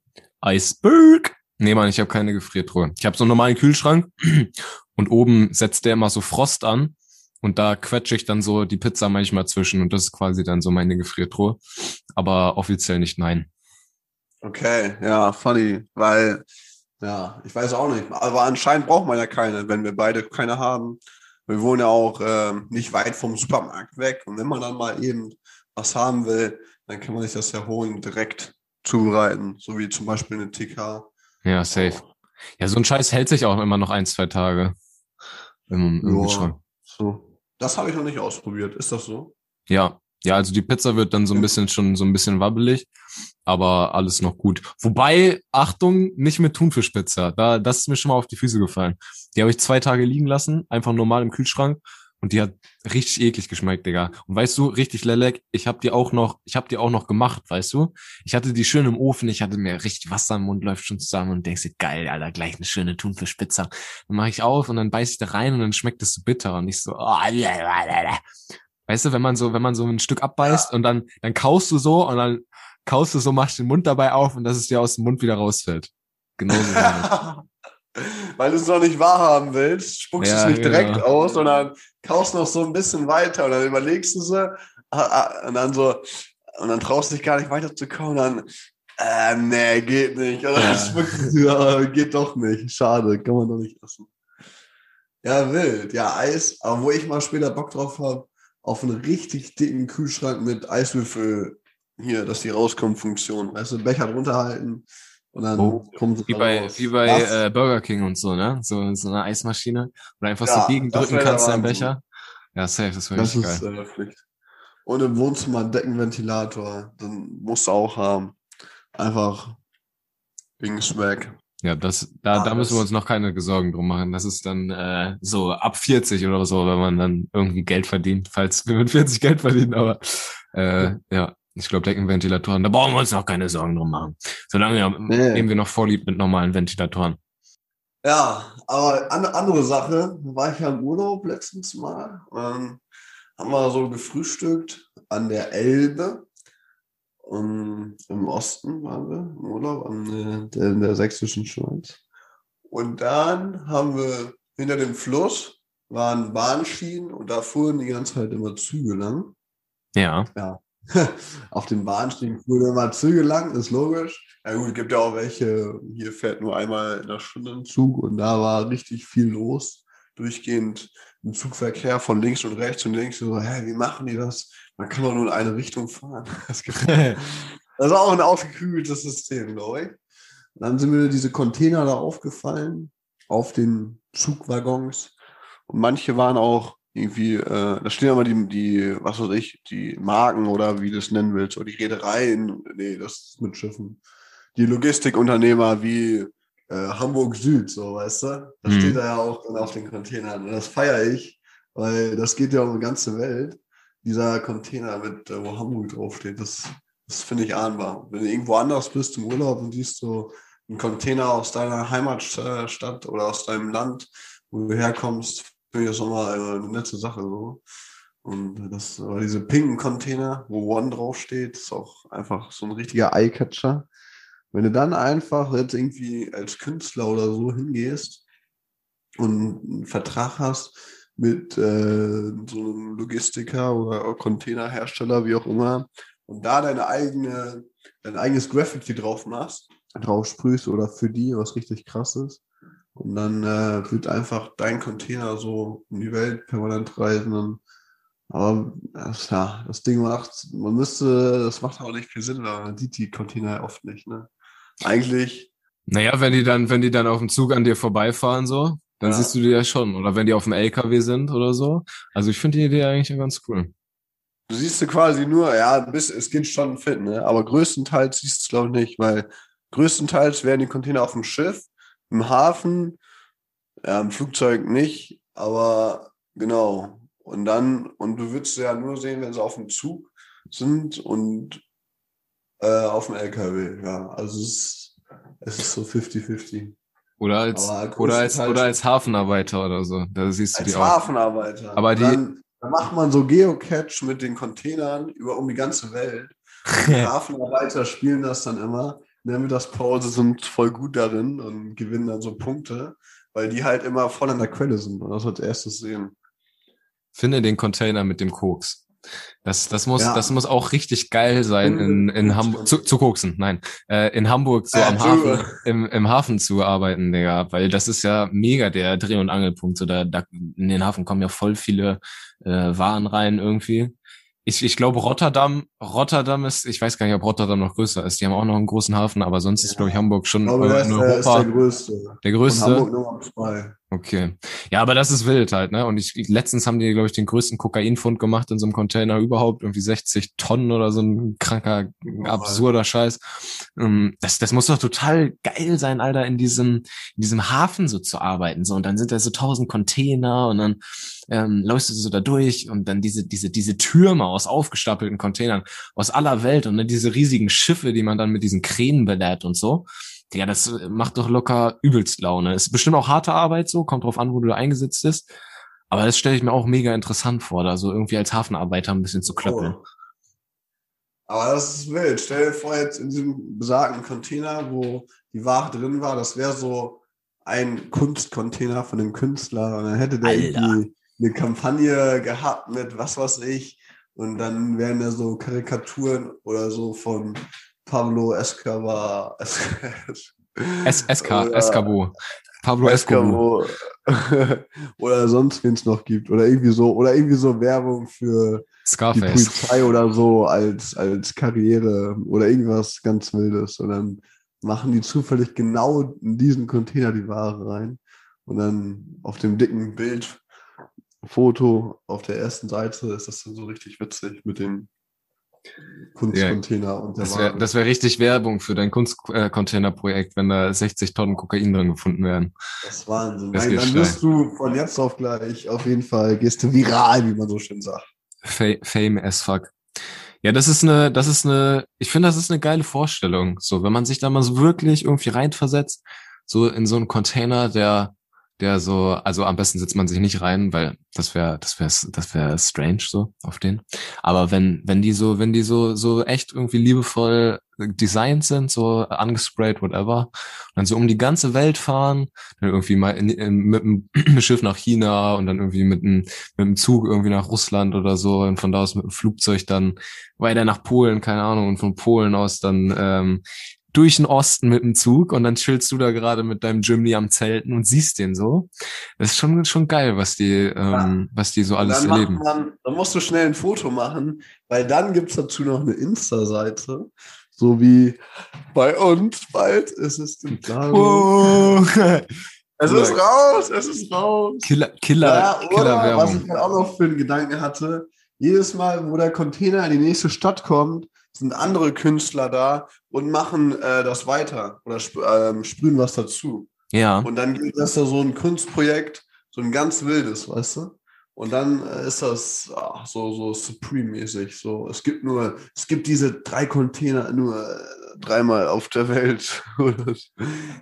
Eisberg! Nee, Mann, ich habe keine Gefriertruhe. Ich habe so einen normalen Kühlschrank *clears throat* und oben setzt der immer so Frost an und da quetsche ich dann so die Pizza manchmal zwischen und das ist quasi dann so meine Gefriertruhe. Aber offiziell nicht nein. Okay, ja, funny, weil, ja, ich weiß auch nicht. Aber anscheinend braucht man ja keine, wenn wir beide keine haben. Wir wohnen ja auch äh, nicht weit vom Supermarkt weg. Und wenn man dann mal eben was haben will, dann kann man sich das ja holen, direkt zubereiten. So wie zum Beispiel eine TK. Ja, safe. Ja, so ein Scheiß hält sich auch immer noch ein, zwei Tage im, im Schrank. So. Das habe ich noch nicht ausprobiert. Ist das so? Ja. Ja, also die Pizza wird dann so ein bisschen schon so ein bisschen wabbelig, aber alles noch gut. Wobei, Achtung, nicht mit Thunfischpizza. Da, das ist mir schon mal auf die Füße gefallen. Die habe ich zwei Tage liegen lassen, einfach normal im Kühlschrank. Und die hat richtig eklig geschmeckt, Digga. Und weißt du, richtig Lelek, ich hab die auch noch, ich hab die auch noch gemacht, weißt du? Ich hatte die schön im Ofen, ich hatte mir richtig Wasser im Mund, läuft schon zusammen und denkst dir, geil, Alter, gleich eine schöne Thunfischpizza. Dann mache ich auf und dann beiß ich da rein und dann schmeckt es so bitter und ich so, oh, *laughs* weißt du, wenn man so, wenn man so ein Stück abbeißt und dann, dann kaust du so und dann kaust du so, machst den Mund dabei auf und dass es dir aus dem Mund wieder rausfällt. Genauso. *laughs* Weil du es noch nicht wahrhaben willst, spuckst ja, es nicht direkt genau. aus, sondern kaust noch so ein bisschen weiter und dann überlegst du sie ah, ah, und dann so, und dann traust du dich gar nicht weiter zu dann Äh, nee, geht nicht. Oder Ja. das schmeckt- ja, geht doch nicht. Schade, kann man doch nicht essen. Ja, wild. Ja, Eis. Aber wo ich mal später Bock drauf habe, auf einen richtig dicken Kühlschrank mit Eiswürfel hier, dass die rauskommen, Funktion. Weißt du, Becher drunter halten und dann Oh, kommen sie Wie bei, raus. wie bei äh, Burger King und so, ne? So, so eine Eismaschine. Oder einfach Ja, so gegendrücken kannst, deinen. Becher. Ja, safe, das wäre richtig ist geil. äh. Und im Wohnzimmer einen Deckenventilator. Dann musst du auch haben. Einfach wegen Swag. Ja, das, da, Ah, da müssen wir uns noch keine Sorgen drum machen. Das ist dann äh, so ab 40 oder so, wenn man dann irgendwie Geld verdient, falls wir mit 40 Geld verdienen, aber äh, ja, ich glaube Deckenventilatoren, da brauchen wir uns noch keine Sorgen drum machen. Solange ja, Nee. nehmen wir noch Vorlieb mit normalen Ventilatoren. Ja, aber an, andere Sache, war ich ja im Urlaub letztens mal. Ähm, haben wir so gefrühstückt an der Elbe. Und Im Osten waren wir im Urlaub, an der, in der sächsischen Schweiz. Und dann haben wir hinter dem Fluss waren Bahnschienen und da fuhren die ganze Zeit immer Züge lang. Ja, *laughs* Auf den Bahnschienen fuhren immer Züge lang, ist logisch. Ja gut, gibt ja auch welche, hier fährt nur einmal in der Stunde ein Zug und da war richtig viel los. Durchgehend ein Zugverkehr von links und rechts und links. So, hä, wie machen die das? Man kann doch nur in eine Richtung fahren. *laughs* Das, *laughs* das ist auch ein ausgeklügeltes System, glaube ich. Und dann sind mir diese Container da aufgefallen auf den Zugwaggons. Und manche waren auch irgendwie, äh, da stehen immer die, die, was weiß ich, die Marken oder wie du es nennen willst, oder die Reedereien, nee, das ist mit Schiffen. Die Logistikunternehmer wie äh, Hamburg Süd, so, weißt du? Das Mhm. steht da ja auch dann auf den Containern. Und das feiere ich, weil das geht ja um die ganze Welt. Dieser Container mit, äh, wo Hamburg draufsteht, das, das finde ich ahnbar. Wenn du irgendwo anders bist im Urlaub und siehst so einen Container aus deiner Heimatstadt oder aus deinem Land, wo du herkommst, finde ich das nochmal äh, eine nette Sache so. Und das, aber diese pinken Container, wo One draufsteht, ist auch einfach so ein richtiger Eyecatcher. Wenn du dann einfach jetzt irgendwie als Künstler oder so hingehst und einen Vertrag hast mit äh, so einem Logistiker oder Containerhersteller, wie auch immer, und da deine eigene, dein eigenes Graffiti drauf machst, drauf sprühst oder für die, was richtig krass ist. Und dann äh, wird einfach dein Container so um die Welt permanent reisen. Aber das, ja, das Ding macht, man müsste, das macht auch nicht viel Sinn, weil man sieht die Container oft nicht. Ne? Eigentlich, Naja, wenn die dann, wenn die dann auf dem Zug an dir vorbeifahren, so, dann Ja. siehst du die ja schon. Oder wenn die auf dem LKW sind oder so. Also ich finde die Idee eigentlich ganz cool. du siehst du quasi nur, ja, bis, es geht schon fit, ne? aber größtenteils siehst du es, glaube ich, nicht, weil größtenteils werden die Container auf dem Schiff, im Hafen, ja, im Flugzeug nicht, aber genau. Und dann, und du würdest ja nur sehen, wenn sie auf dem Zug sind und äh, auf dem LKW, ja. Also es ist, es ist so 50-50. Oder als, oder als, größtenteils- oder als Hafenarbeiter oder so. Da siehst du Als die auch. Hafenarbeiter. Aber die- dann, dann macht man so Geocache mit den Containern über um die ganze Welt. Die *laughs* Hafenarbeiter spielen das dann immer. In der Mittagspause sind voll gut darin und gewinnen dann so Punkte, weil die halt immer voll an der Quelle sind und das als erstes sehen. Finde den Container mit dem Koks. Das, das muss, Ja. das muss auch richtig geil sein in, in Koks. Hamburg, zu, zu koksen, nein, äh, in Hamburg so Äh, am Hafen, im, im Hafen zu arbeiten, Digga, weil das ist ja mega der Dreh- und Angelpunkt, so da, da, in den Hafen kommen ja voll viele, äh, Waren rein irgendwie. Ich, ich glaube Rotterdam, Rotterdam ist, ich weiß gar nicht, ob Rotterdam noch größer ist, die haben auch noch einen großen Hafen, aber sonst ist, Ja. glaube ich, Hamburg schon Ich glaube, in der ist, der, ist Europa der größte. der Und größte. Hamburg Nummer zwei. Okay. Ja, aber das ist wild halt, ne? Und ich, letztens haben die, glaube ich, den größten Kokainfund gemacht in so einem Container überhaupt, irgendwie 60 Tonnen oder so ein kranker, absurder Scheiß. Ähm, Das, das muss doch total geil sein, Alter, in diesem, in diesem Hafen so zu arbeiten. So, und dann sind da so tausend Container und dann ähm, läufst du so da durch und dann diese, diese, diese Türme aus aufgestapelten Containern aus aller Welt und dann diese riesigen Schiffe, die man dann mit diesen Kränen belädt und so. Ja, das äh, macht doch locker übelst Laune. Ist bestimmt auch harte Arbeit so, kommt drauf an, wo du eingesetzt bist. Aber das stelle ich mir auch mega interessant vor, da so irgendwie als Hafenarbeiter ein bisschen zu klöppeln. Oh. Aber das ist wild. Stell dir vor, jetzt in diesem besagten Container, wo die Ware drin war, das wäre so ein Kunstcontainer von einem Künstler und dann hätte der Alter. irgendwie eine Kampagne gehabt mit was weiß ich und dann wären da so Karikaturen oder so von Pablo Escobar. *laughs* Es SK, Escabo. Pablo Escobar. *laughs* oder sonst, wen es noch gibt. Oder irgendwie so, oder irgendwie so Werbung für Scarface. die Polizei oder so als, als Karriere oder irgendwas ganz Wildes. Und dann machen die zufällig genau in diesen Container die Ware rein. Und dann auf dem dicken Bild, Foto auf der ersten Seite ist das dann so richtig witzig mit dem Kunstcontainer ja, und der Das wäre wär richtig Werbung für dein Kunstcontainerprojekt, wenn da 60 Tonnen Kokain drin gefunden werden. Das Wahnsinn. Das Nein, dann wirst du von jetzt auf gleich auf jeden Fall gehst du viral, wie man so schön sagt. Fame as fuck. Ja, das ist eine, das ist eine, ich finde, das ist eine geile Vorstellung. So, wenn man sich da mal so wirklich irgendwie reinversetzt, so in so einen Container, der der so, also am besten setzt man sich nicht rein, weil das wäre, das wäre, das wäre strange so auf den. Aber wenn, wenn die so, wenn die so, so echt irgendwie liebevoll designt sind, so angesprayt, whatever, und dann so um die ganze Welt fahren, dann irgendwie mal in, in, mit einem *clears throat* Schiff nach China und dann irgendwie mit einem, mit einem Zug irgendwie nach Russland oder so und von da aus mit einem Flugzeug dann weiter nach Polen, keine Ahnung, und von Polen aus dann ähm, durch den Osten mit dem Zug und dann chillst du da gerade mit deinem Jimny am Zelten und siehst den so. Das ist schon, schon geil, was die, ähm, was die so alles dann erleben. Man, dann musst du schnell ein Foto machen, weil dann gibt's dazu noch eine Insta-Seite. So wie bei uns bald ist es im Planung. Es ist raus, es ist raus. Killer, Killer, ja, Killer Werbung. Was ich halt auch noch für einen Gedanken hatte, jedes Mal, wo der Container in die nächste Stadt kommt, sind andere Künstler da und machen äh, das weiter oder sp ähm, sprühen was dazu. Ja. Und dann gibt es da so ein Kunstprojekt, so ein ganz wildes, weißt du? Und dann äh, ist das ach, so, so Supreme-mäßig. So, es gibt nur, es gibt diese drei Container nur äh, dreimal auf der Welt. *laughs* Oder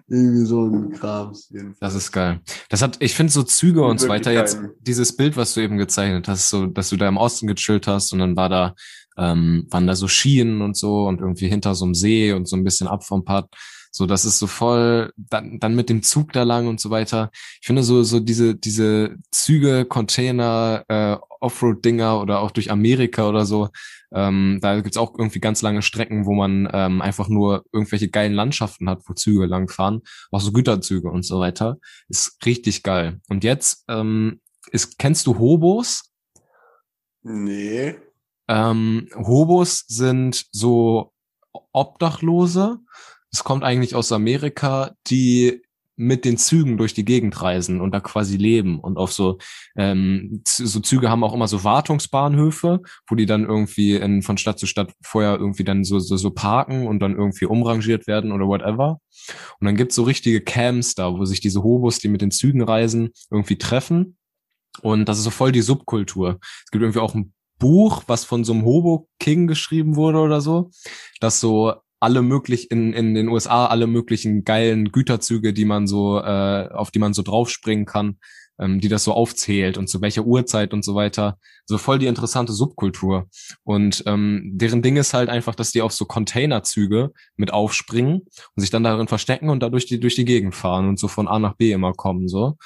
irgendwie so ein Krams. Jedenfalls. Das ist geil. Das hat, ich finde so Züge und, und so weiter jetzt, dieses Bild, was du eben gezeichnet hast, so, dass du da im Osten gechillt hast und dann war da ähm, waren da so Skien und so und irgendwie hinter so einem See und so ein bisschen ab vom Pad. So, das ist so voll, dann, dann mit dem Zug da lang und so weiter. Ich finde so, so diese, diese Züge, Container, äh, Offroad-Dinger oder auch durch Amerika oder so, ähm, da gibt's auch irgendwie ganz lange Strecken, wo man ähm, einfach nur irgendwelche geilen Landschaften hat, wo Züge langfahren, auch so Güterzüge und so weiter. Ist richtig geil. Und jetzt, ähm, ist, kennst du Hobos? Nee. Ähm, Hobos sind so Obdachlose. Es kommt eigentlich aus Amerika, die mit den Zügen durch die Gegend reisen und da quasi leben und auf so ähm, so Züge haben auch immer so Wartungsbahnhöfe, wo die dann irgendwie in, von Stadt zu Stadt vorher irgendwie dann so, so so parken und dann irgendwie umrangiert werden oder whatever. Und dann gibt's so richtige Camps da, wo sich diese Hobos, die mit den Zügen reisen, irgendwie treffen. Und das ist so voll die Subkultur. Es gibt irgendwie auch ein Buch, was von so einem Hobo King geschrieben wurde oder so, dass so alle möglich in, in den USA alle möglichen geilen Güterzüge, die man so, äh, auf die man so draufspringen kann, ähm, die das so aufzählt und zu welcher Uhrzeit und so weiter. So voll die interessante Subkultur. Und ähm, deren Ding ist halt einfach, dass die auf so Containerzüge mit aufspringen und sich dann darin verstecken und dadurch die durch die Gegend fahren und so von A nach B immer kommen so.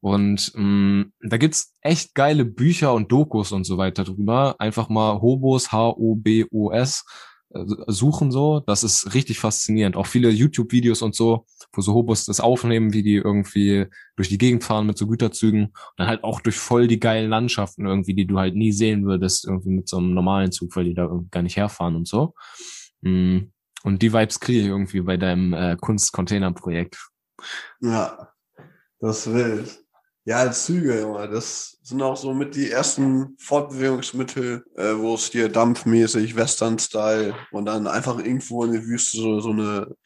Und mh, mm, da gibt's echt geile Bücher und Dokus und so weiter drüber. Einfach mal Hobos, H-O-B-O-S äh, suchen so. Das ist richtig faszinierend. Auch viele YouTube-Videos und so, wo so Hobos das aufnehmen, wie die irgendwie durch die Gegend fahren mit so Güterzügen. Und dann halt auch durch voll die geilen Landschaften irgendwie, die du halt nie sehen würdest, irgendwie mit so einem normalen Zug, weil die da irgendwie gar nicht herfahren und so. Mm, und die Vibes kriege ich irgendwie bei deinem äh, Kunstcontainer-Projekt. Ja, das wild. Ja, Züge, das sind auch so mit die ersten Fortbewegungsmittel, äh, wo es dir dampfmäßig, Western-Style und dann einfach irgendwo in die Wüste so, so eine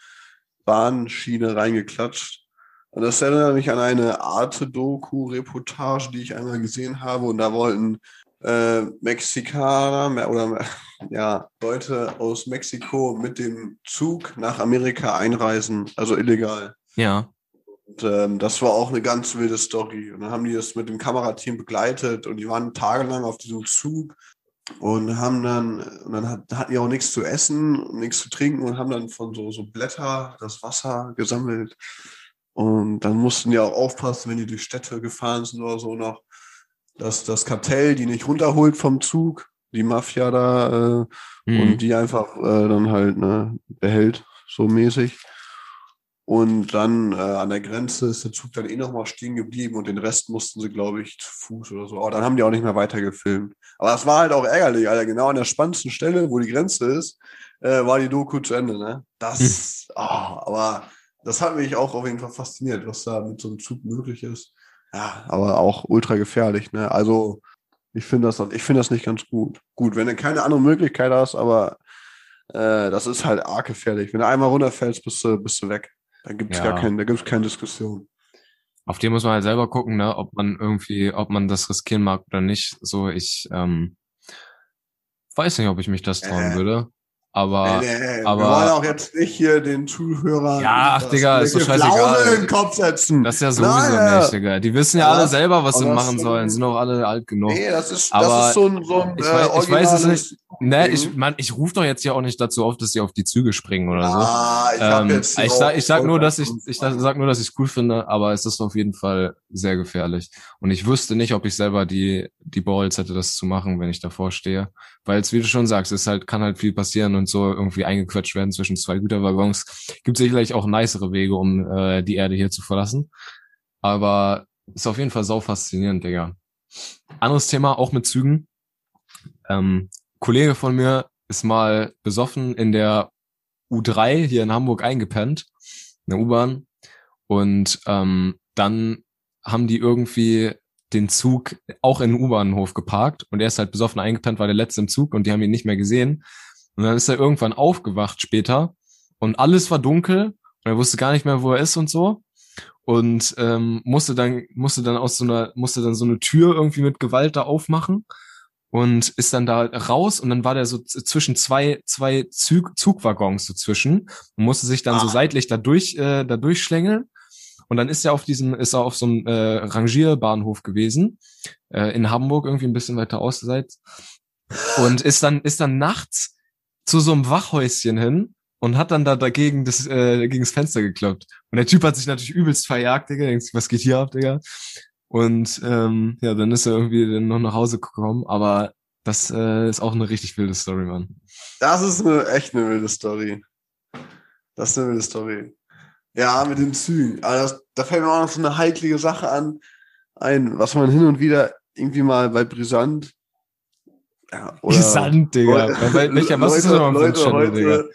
Bahnschiene reingeklatscht. Und das erinnert mich an eine Arte-Doku-Reportage, die ich einmal gesehen habe. Und da wollten äh, Mexikaner oder *laughs* ja, Leute aus Mexiko mit dem Zug nach Amerika einreisen, also illegal. Ja. Und, ähm, das war auch eine ganz wilde Story. Und dann haben die das mit dem Kamerateam begleitet und die waren tagelang auf diesem Zug und haben dann, und dann hat, hatten die auch nichts zu essen und nichts zu trinken und haben dann von so, so Blätter das Wasser gesammelt. Und dann mussten die auch aufpassen, wenn die durch Städte gefahren sind oder so noch, dass das Kartell die nicht runterholt vom Zug, die Mafia da äh, Mhm. und die einfach äh, dann halt ne, behält, so mäßig. Und dann äh, an der Grenze ist der Zug dann eh nochmal stehen geblieben und den Rest mussten sie, glaube ich, zu Fuß oder so. Aber dann haben die auch nicht mehr weiter gefilmt. Aber das war halt auch ärgerlich, Alter. Genau an der spannendsten Stelle, wo die Grenze ist, äh, war die Doku zu Ende, ne? Das, oh, aber das hat mich auch auf jeden Fall fasziniert, was da mit so einem Zug möglich ist. Ja, aber auch ultra gefährlich, ne? Also, ich finde das, ich finde das nicht ganz gut. Gut, wenn du keine andere Möglichkeit hast, aber äh, das ist halt arg gefährlich. Wenn du einmal runterfällst, bist du, bist du weg. Da gibt's Ja. gar keinen, da gibt's keine Diskussion. Auf den muss man halt selber gucken, ne, ob man irgendwie, ob man das riskieren mag oder nicht. So, ich ähm, weiß nicht, ob ich mich das trauen Äh. würde. Aber nee, nee, aber- wir wollen auch jetzt nicht hier den Zuhörern Ja, ach, Digga, ist doch irgendwelche scheißegal. In den Kopf setzen. das ist ja sowieso Nein, nicht, Digga. Die wissen ja, Ja, alle selber, was sie machen sollen. so- Sind auch alle alt genug. Nee, das ist, Aber das ist so ein, so ein ich äh, weiß- ich weiß es originales Ne, ich, man, ich rufe doch jetzt ja auch nicht dazu auf, dass sie auf die Züge springen oder so. Ah, ich hab Ähm, jetzt ich sag, ich sag nur, dass ich, ich sag nur, dass ich cool finde, aber es ist auf jeden Fall sehr gefährlich. Und ich wüsste nicht, ob ich selber die, die Balls hätte, das zu machen, wenn ich davor stehe. Weil es, wie du schon sagst, es halt, kann halt viel passieren und so irgendwie eingequetscht werden zwischen zwei Güterwaggons. Gibt sicherlich auch nicere Wege, um äh, die Erde hier zu verlassen. Aber ist auf jeden Fall sau faszinierend, Digga. Anderes Thema, auch mit Zügen. Ähm, Kollege von mir ist mal besoffen in der U3 hier in Hamburg eingepennt, in der U-Bahn. Und ähm, dann haben die irgendwie den Zug auch in den U-Bahnhof geparkt und er ist halt besoffen eingepennt, war der letzte im Zug und die haben ihn nicht mehr gesehen. Und dann ist er irgendwann aufgewacht später und alles war dunkel und er wusste gar nicht mehr, wo er ist und so. Und ähm, musste dann, musste dann aus so einer, musste dann so eine Tür irgendwie mit Gewalt da aufmachen und ist dann da raus und dann war der so zwischen zwei, zwei Zug, Zugwaggons so zwischen und musste sich dann so Ah. seitlich da durch, äh, da durchschlängeln. Und dann ist er auf diesem, ist er auf so einem äh, Rangierbahnhof gewesen, äh, in Hamburg, irgendwie ein bisschen weiter außerseits. Und ist dann, ist dann nachts zu so einem Wachhäuschen hin und hat dann da dagegen das, äh, gegen das Fenster gekloppt. Und der Typ hat sich natürlich übelst verjagt, Digga. Denkt was geht hier ab, Digga? Und ähm, ja, dann ist er irgendwie dann noch nach Hause gekommen. Aber das äh, ist auch eine richtig wilde Story, Mann. Das ist eine, echt eine wilde Story. Das ist eine wilde Story. Ja, mit den Zügen. Aber das, da fällt mir auch noch so eine heiklige Sache an, ein, was man hin und wieder irgendwie mal bei Brisant. Ja, oder Brisant, Digga. Leute- Bei welcher, was ist das Leute- nochmal Leute Channel, Digga? heute,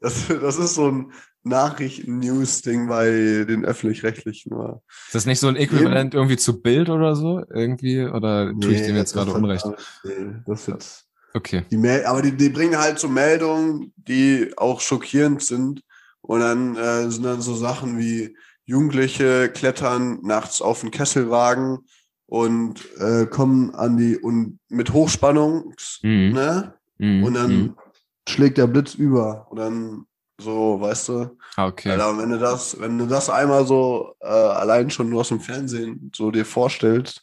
das, das ist so ein Nachrichten-News-Ding bei den Öffentlich-Rechtlichen. Ist das nicht so ein Äquivalent irgendwie zu Bild oder so? Irgendwie? Oder tue ich Nee, dem jetzt gerade Unrecht? Nee, das jetzt. Okay. Die Mel aber die, die bringen halt so Meldungen, die auch schockierend sind. Und dann äh, sind dann so Sachen wie Jugendliche klettern nachts auf den Kesselwagen und äh, kommen an die und mit Hochspannung, Mhm. ne? Mhm. Und dann Mhm. schlägt der Blitz über. Und dann so, weißt du, Ah, okay. Alter, wenn du das, wenn du das einmal so äh, allein schon nur aus dem Fernsehen so dir vorstellst,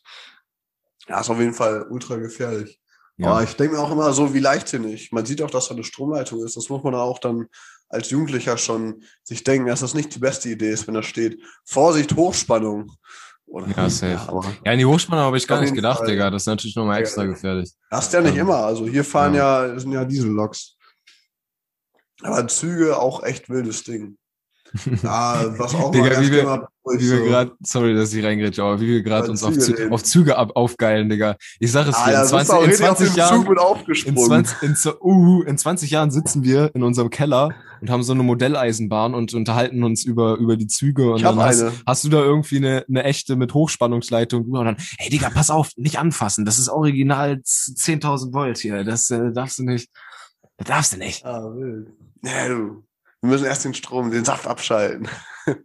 ja, ist auf jeden Fall ultra gefährlich. Ja. Aber ich denke mir auch immer so, wie leichtsinnig. Man sieht auch, dass da eine Stromleitung ist. Das muss man auch dann als Jugendlicher schon sich denken, dass das nicht die beste Idee ist, wenn da steht, Vorsicht, Hochspannung. Oder, Ja, safe. aber Ja, in die Hochspannung habe ich gar nicht gedacht, Fall. Digga. Das ist natürlich nochmal Ja. extra gefährlich. das ist ja nicht Ja. immer. Also hier fahren ja, das sind ja Dieselloks. Aber Züge auch echt wildes Ding. *laughs* Ja, was auch Digga, mal wie wir- Wie wir gerade, sorry, dass ich reingrätsche, aber wie wir gerade uns auf Züge reden. auf Züge ab, aufgeilen, Digga. Ich sag es dir, Alter, in bist du 20, auch in richtig auf 20 den Jahren, in aufgesprungen. 20, in, uh, in 20 Jahren sitzen wir in unserem Keller und haben so eine Modelleisenbahn und unterhalten uns über, über die Züge und Ich dann hast, eine. hast du da irgendwie eine, eine echte mit Hochspannungsleitung drüber und dann, hey Digga, pass auf, nicht anfassen, das ist original 10.000 Volt hier, das äh, darfst du nicht, das darfst du nicht. Ah, wild. Nee, du. Wir müssen erst den Strom, den Saft abschalten. *laughs*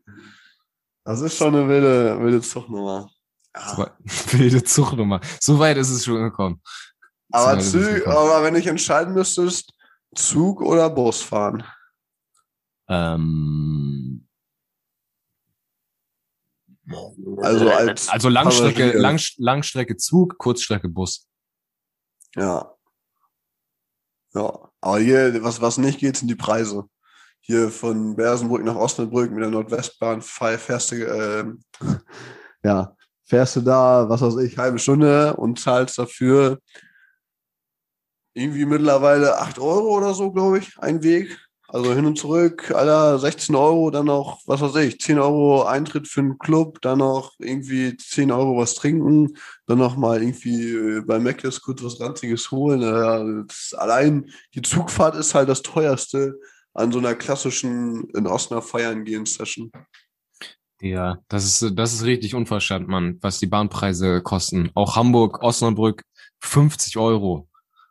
Das ist schon eine wilde, wilde Zuchtnummer. Das Ja. war wilde Zuchtnummer. So weit ist es schon gekommen. Aber, Zug, aber wenn ich entscheiden müsstest, Zug oder Bus fahren? Ähm, Also als also Langstrecke. Lang, Langstrecke Zug, Kurzstrecke Bus. Ja. Ja. Aber hier, was, was nicht geht, sind die Preise. Hier von Bersenbrück nach Osnabrück mit der Nordwestbahn fährst du, ähm, *laughs* ja, fährst du da, was weiß ich, halbe Stunde und zahlst dafür irgendwie mittlerweile 8 Euro oder so, glaube ich, ein Weg. Also hin und zurück, Alter, 16 Euro, dann noch, was weiß ich, 10 Euro Eintritt für einen Club, dann noch irgendwie 10 Euro was trinken, dann noch mal irgendwie äh, bei Mc's kurz was Ranziges holen. Ja, das, allein die Zugfahrt ist halt das teuerste an so einer klassischen in Osnabrück feiern gehen Session. Ja, das ist, das ist richtig unverstanden, Mann, was die Bahnpreise kosten. Auch Hamburg, Osnabrück, 50 Euro.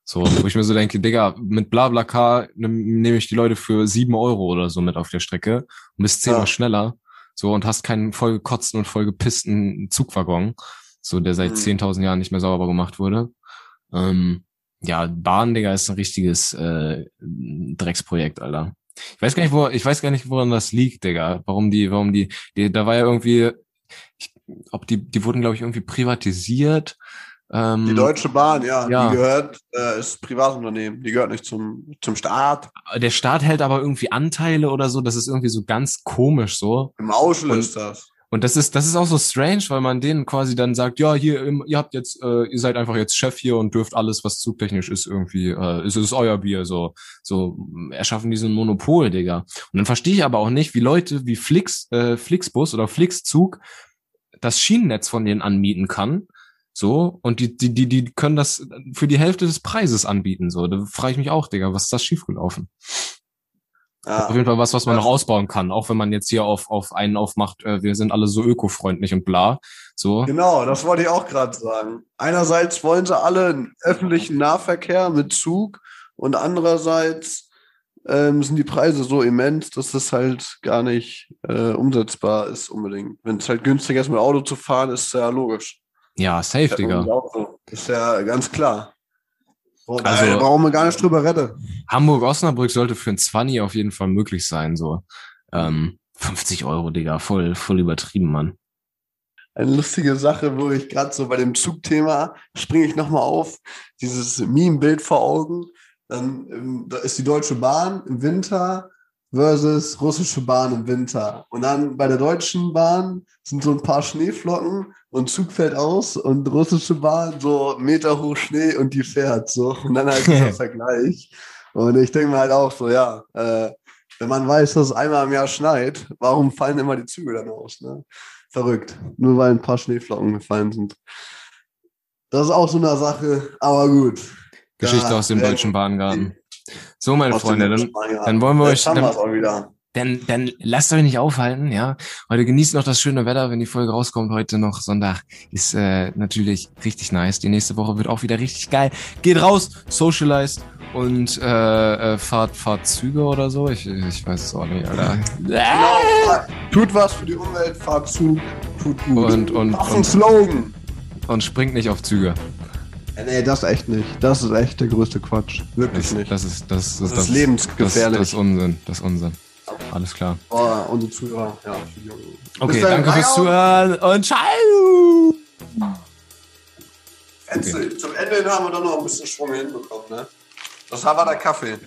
So, wo ich mir so denke, Digga, mit BlaBlaCar nehme ich die Leute für sieben Euro oder so mit auf der Strecke und bist zehnmal ja. schneller. So, und hast keinen vollgekotzten und vollgepissten Zugwaggon, so, der seit mhm. 10.000 Jahren nicht mehr sauber gemacht wurde. Ähm, ja, Bahn, Digga, ist ein richtiges äh, Drecksprojekt, Alter. Ich weiß gar nicht, wo, ich weiß gar nicht, woran das liegt, Digga. Warum die, warum die, die da war ja irgendwie, ich, ob die, die wurden, glaube ich, irgendwie privatisiert ähm, die Deutsche Bahn, ja, ja. die gehört, äh, ist Privatunternehmen, die gehört nicht zum, zum Staat. Der Staat hält aber irgendwie Anteile oder so, das ist irgendwie so ganz komisch so. Im Auschel ist das. Und das ist, das ist auch so strange, weil man denen quasi dann sagt, ja, hier, ihr habt jetzt, äh, ihr seid einfach jetzt Chef hier und dürft alles, was zugtechnisch ist, irgendwie, äh, ist, ist euer Bier, so, so, erschaffen diesen Monopol, Digga. Und dann verstehe ich aber auch nicht, wie Leute wie Flix, äh, Flixbus oder Flixzug das Schienennetz von denen anmieten kann so, und die, die, die, die können das für die Hälfte des Preises anbieten. So, da frage ich mich auch, Digga, was ist das schiefgelaufen? Ja. Auf jeden Fall was, was man noch ausbauen kann, auch wenn man jetzt hier auf, auf einen aufmacht, äh, wir sind alle so ökofreundlich und bla. So. Genau, das wollte ich auch gerade sagen. Einerseits wollen sie alle einen öffentlichen Nahverkehr mit Zug und andererseits ähm, sind die Preise so immens, dass das halt gar nicht äh, umsetzbar ist unbedingt. Wenn es halt günstiger ist, mit Auto zu fahren, ist ja logisch. Ja, safe, ja, Digga. Ist ja ganz klar. Und also, warum wir gar nicht drüber reden. Hamburg-Osnabrück sollte für ein 20 auf jeden Fall möglich sein, so. Ähm, 50 Euro, Digga, voll, voll übertrieben, Mann. Eine lustige Sache, wo ich gerade so bei dem Zugthema springe ich nochmal auf, dieses Meme-Bild vor Augen. Dann ähm, da ist die Deutsche Bahn im Winter versus russische Bahn im Winter. Und dann bei der Deutschen Bahn sind so ein paar Schneeflocken und Zug fällt aus und russische Bahn so Meter hoch Schnee und die fährt so. Und dann halt dieser *laughs* Vergleich. Und ich denke mir halt auch so, ja, äh, wenn man weiß, dass es einmal im Jahr schneit, warum fallen immer die Züge dann aus? Ne? Verrückt. Nur weil ein paar Schneeflocken gefallen sind. Das ist auch so eine Sache, aber gut. Geschichte da, aus dem deutschen Bahngarten. So, meine Freunde, dann, dann wollen wir euch. Dann, dann, dann lasst euch nicht aufhalten, ja. Heute genießt noch das schöne Wetter, wenn die Folge rauskommt. Heute noch Sonntag ist äh, natürlich richtig nice. Die nächste Woche wird auch wieder richtig geil. Geht raus, socialized und äh, äh, fahrt, fahrt Züge oder so. Ich, ich weiß es auch nicht, Alter. Genau, tut was für die Umwelt, fahrt Zug, tut gut. Und, und, ist ein Slogan. Und springt nicht auf Züge. Nee, das echt nicht. Das ist echt der größte Quatsch. Wirklich das, nicht. Das ist, das, das, das ist lebensgefährlich. Das, das ist Unsinn. Das ist Unsinn. Alles klar. Oh, unsere Zuhörer, ja. Okay, danke fürs Zuhören und ciao! Okay. Zum Ende haben wir doch noch ein bisschen Schwung hinbekommen, ne? Das war der Kaffee.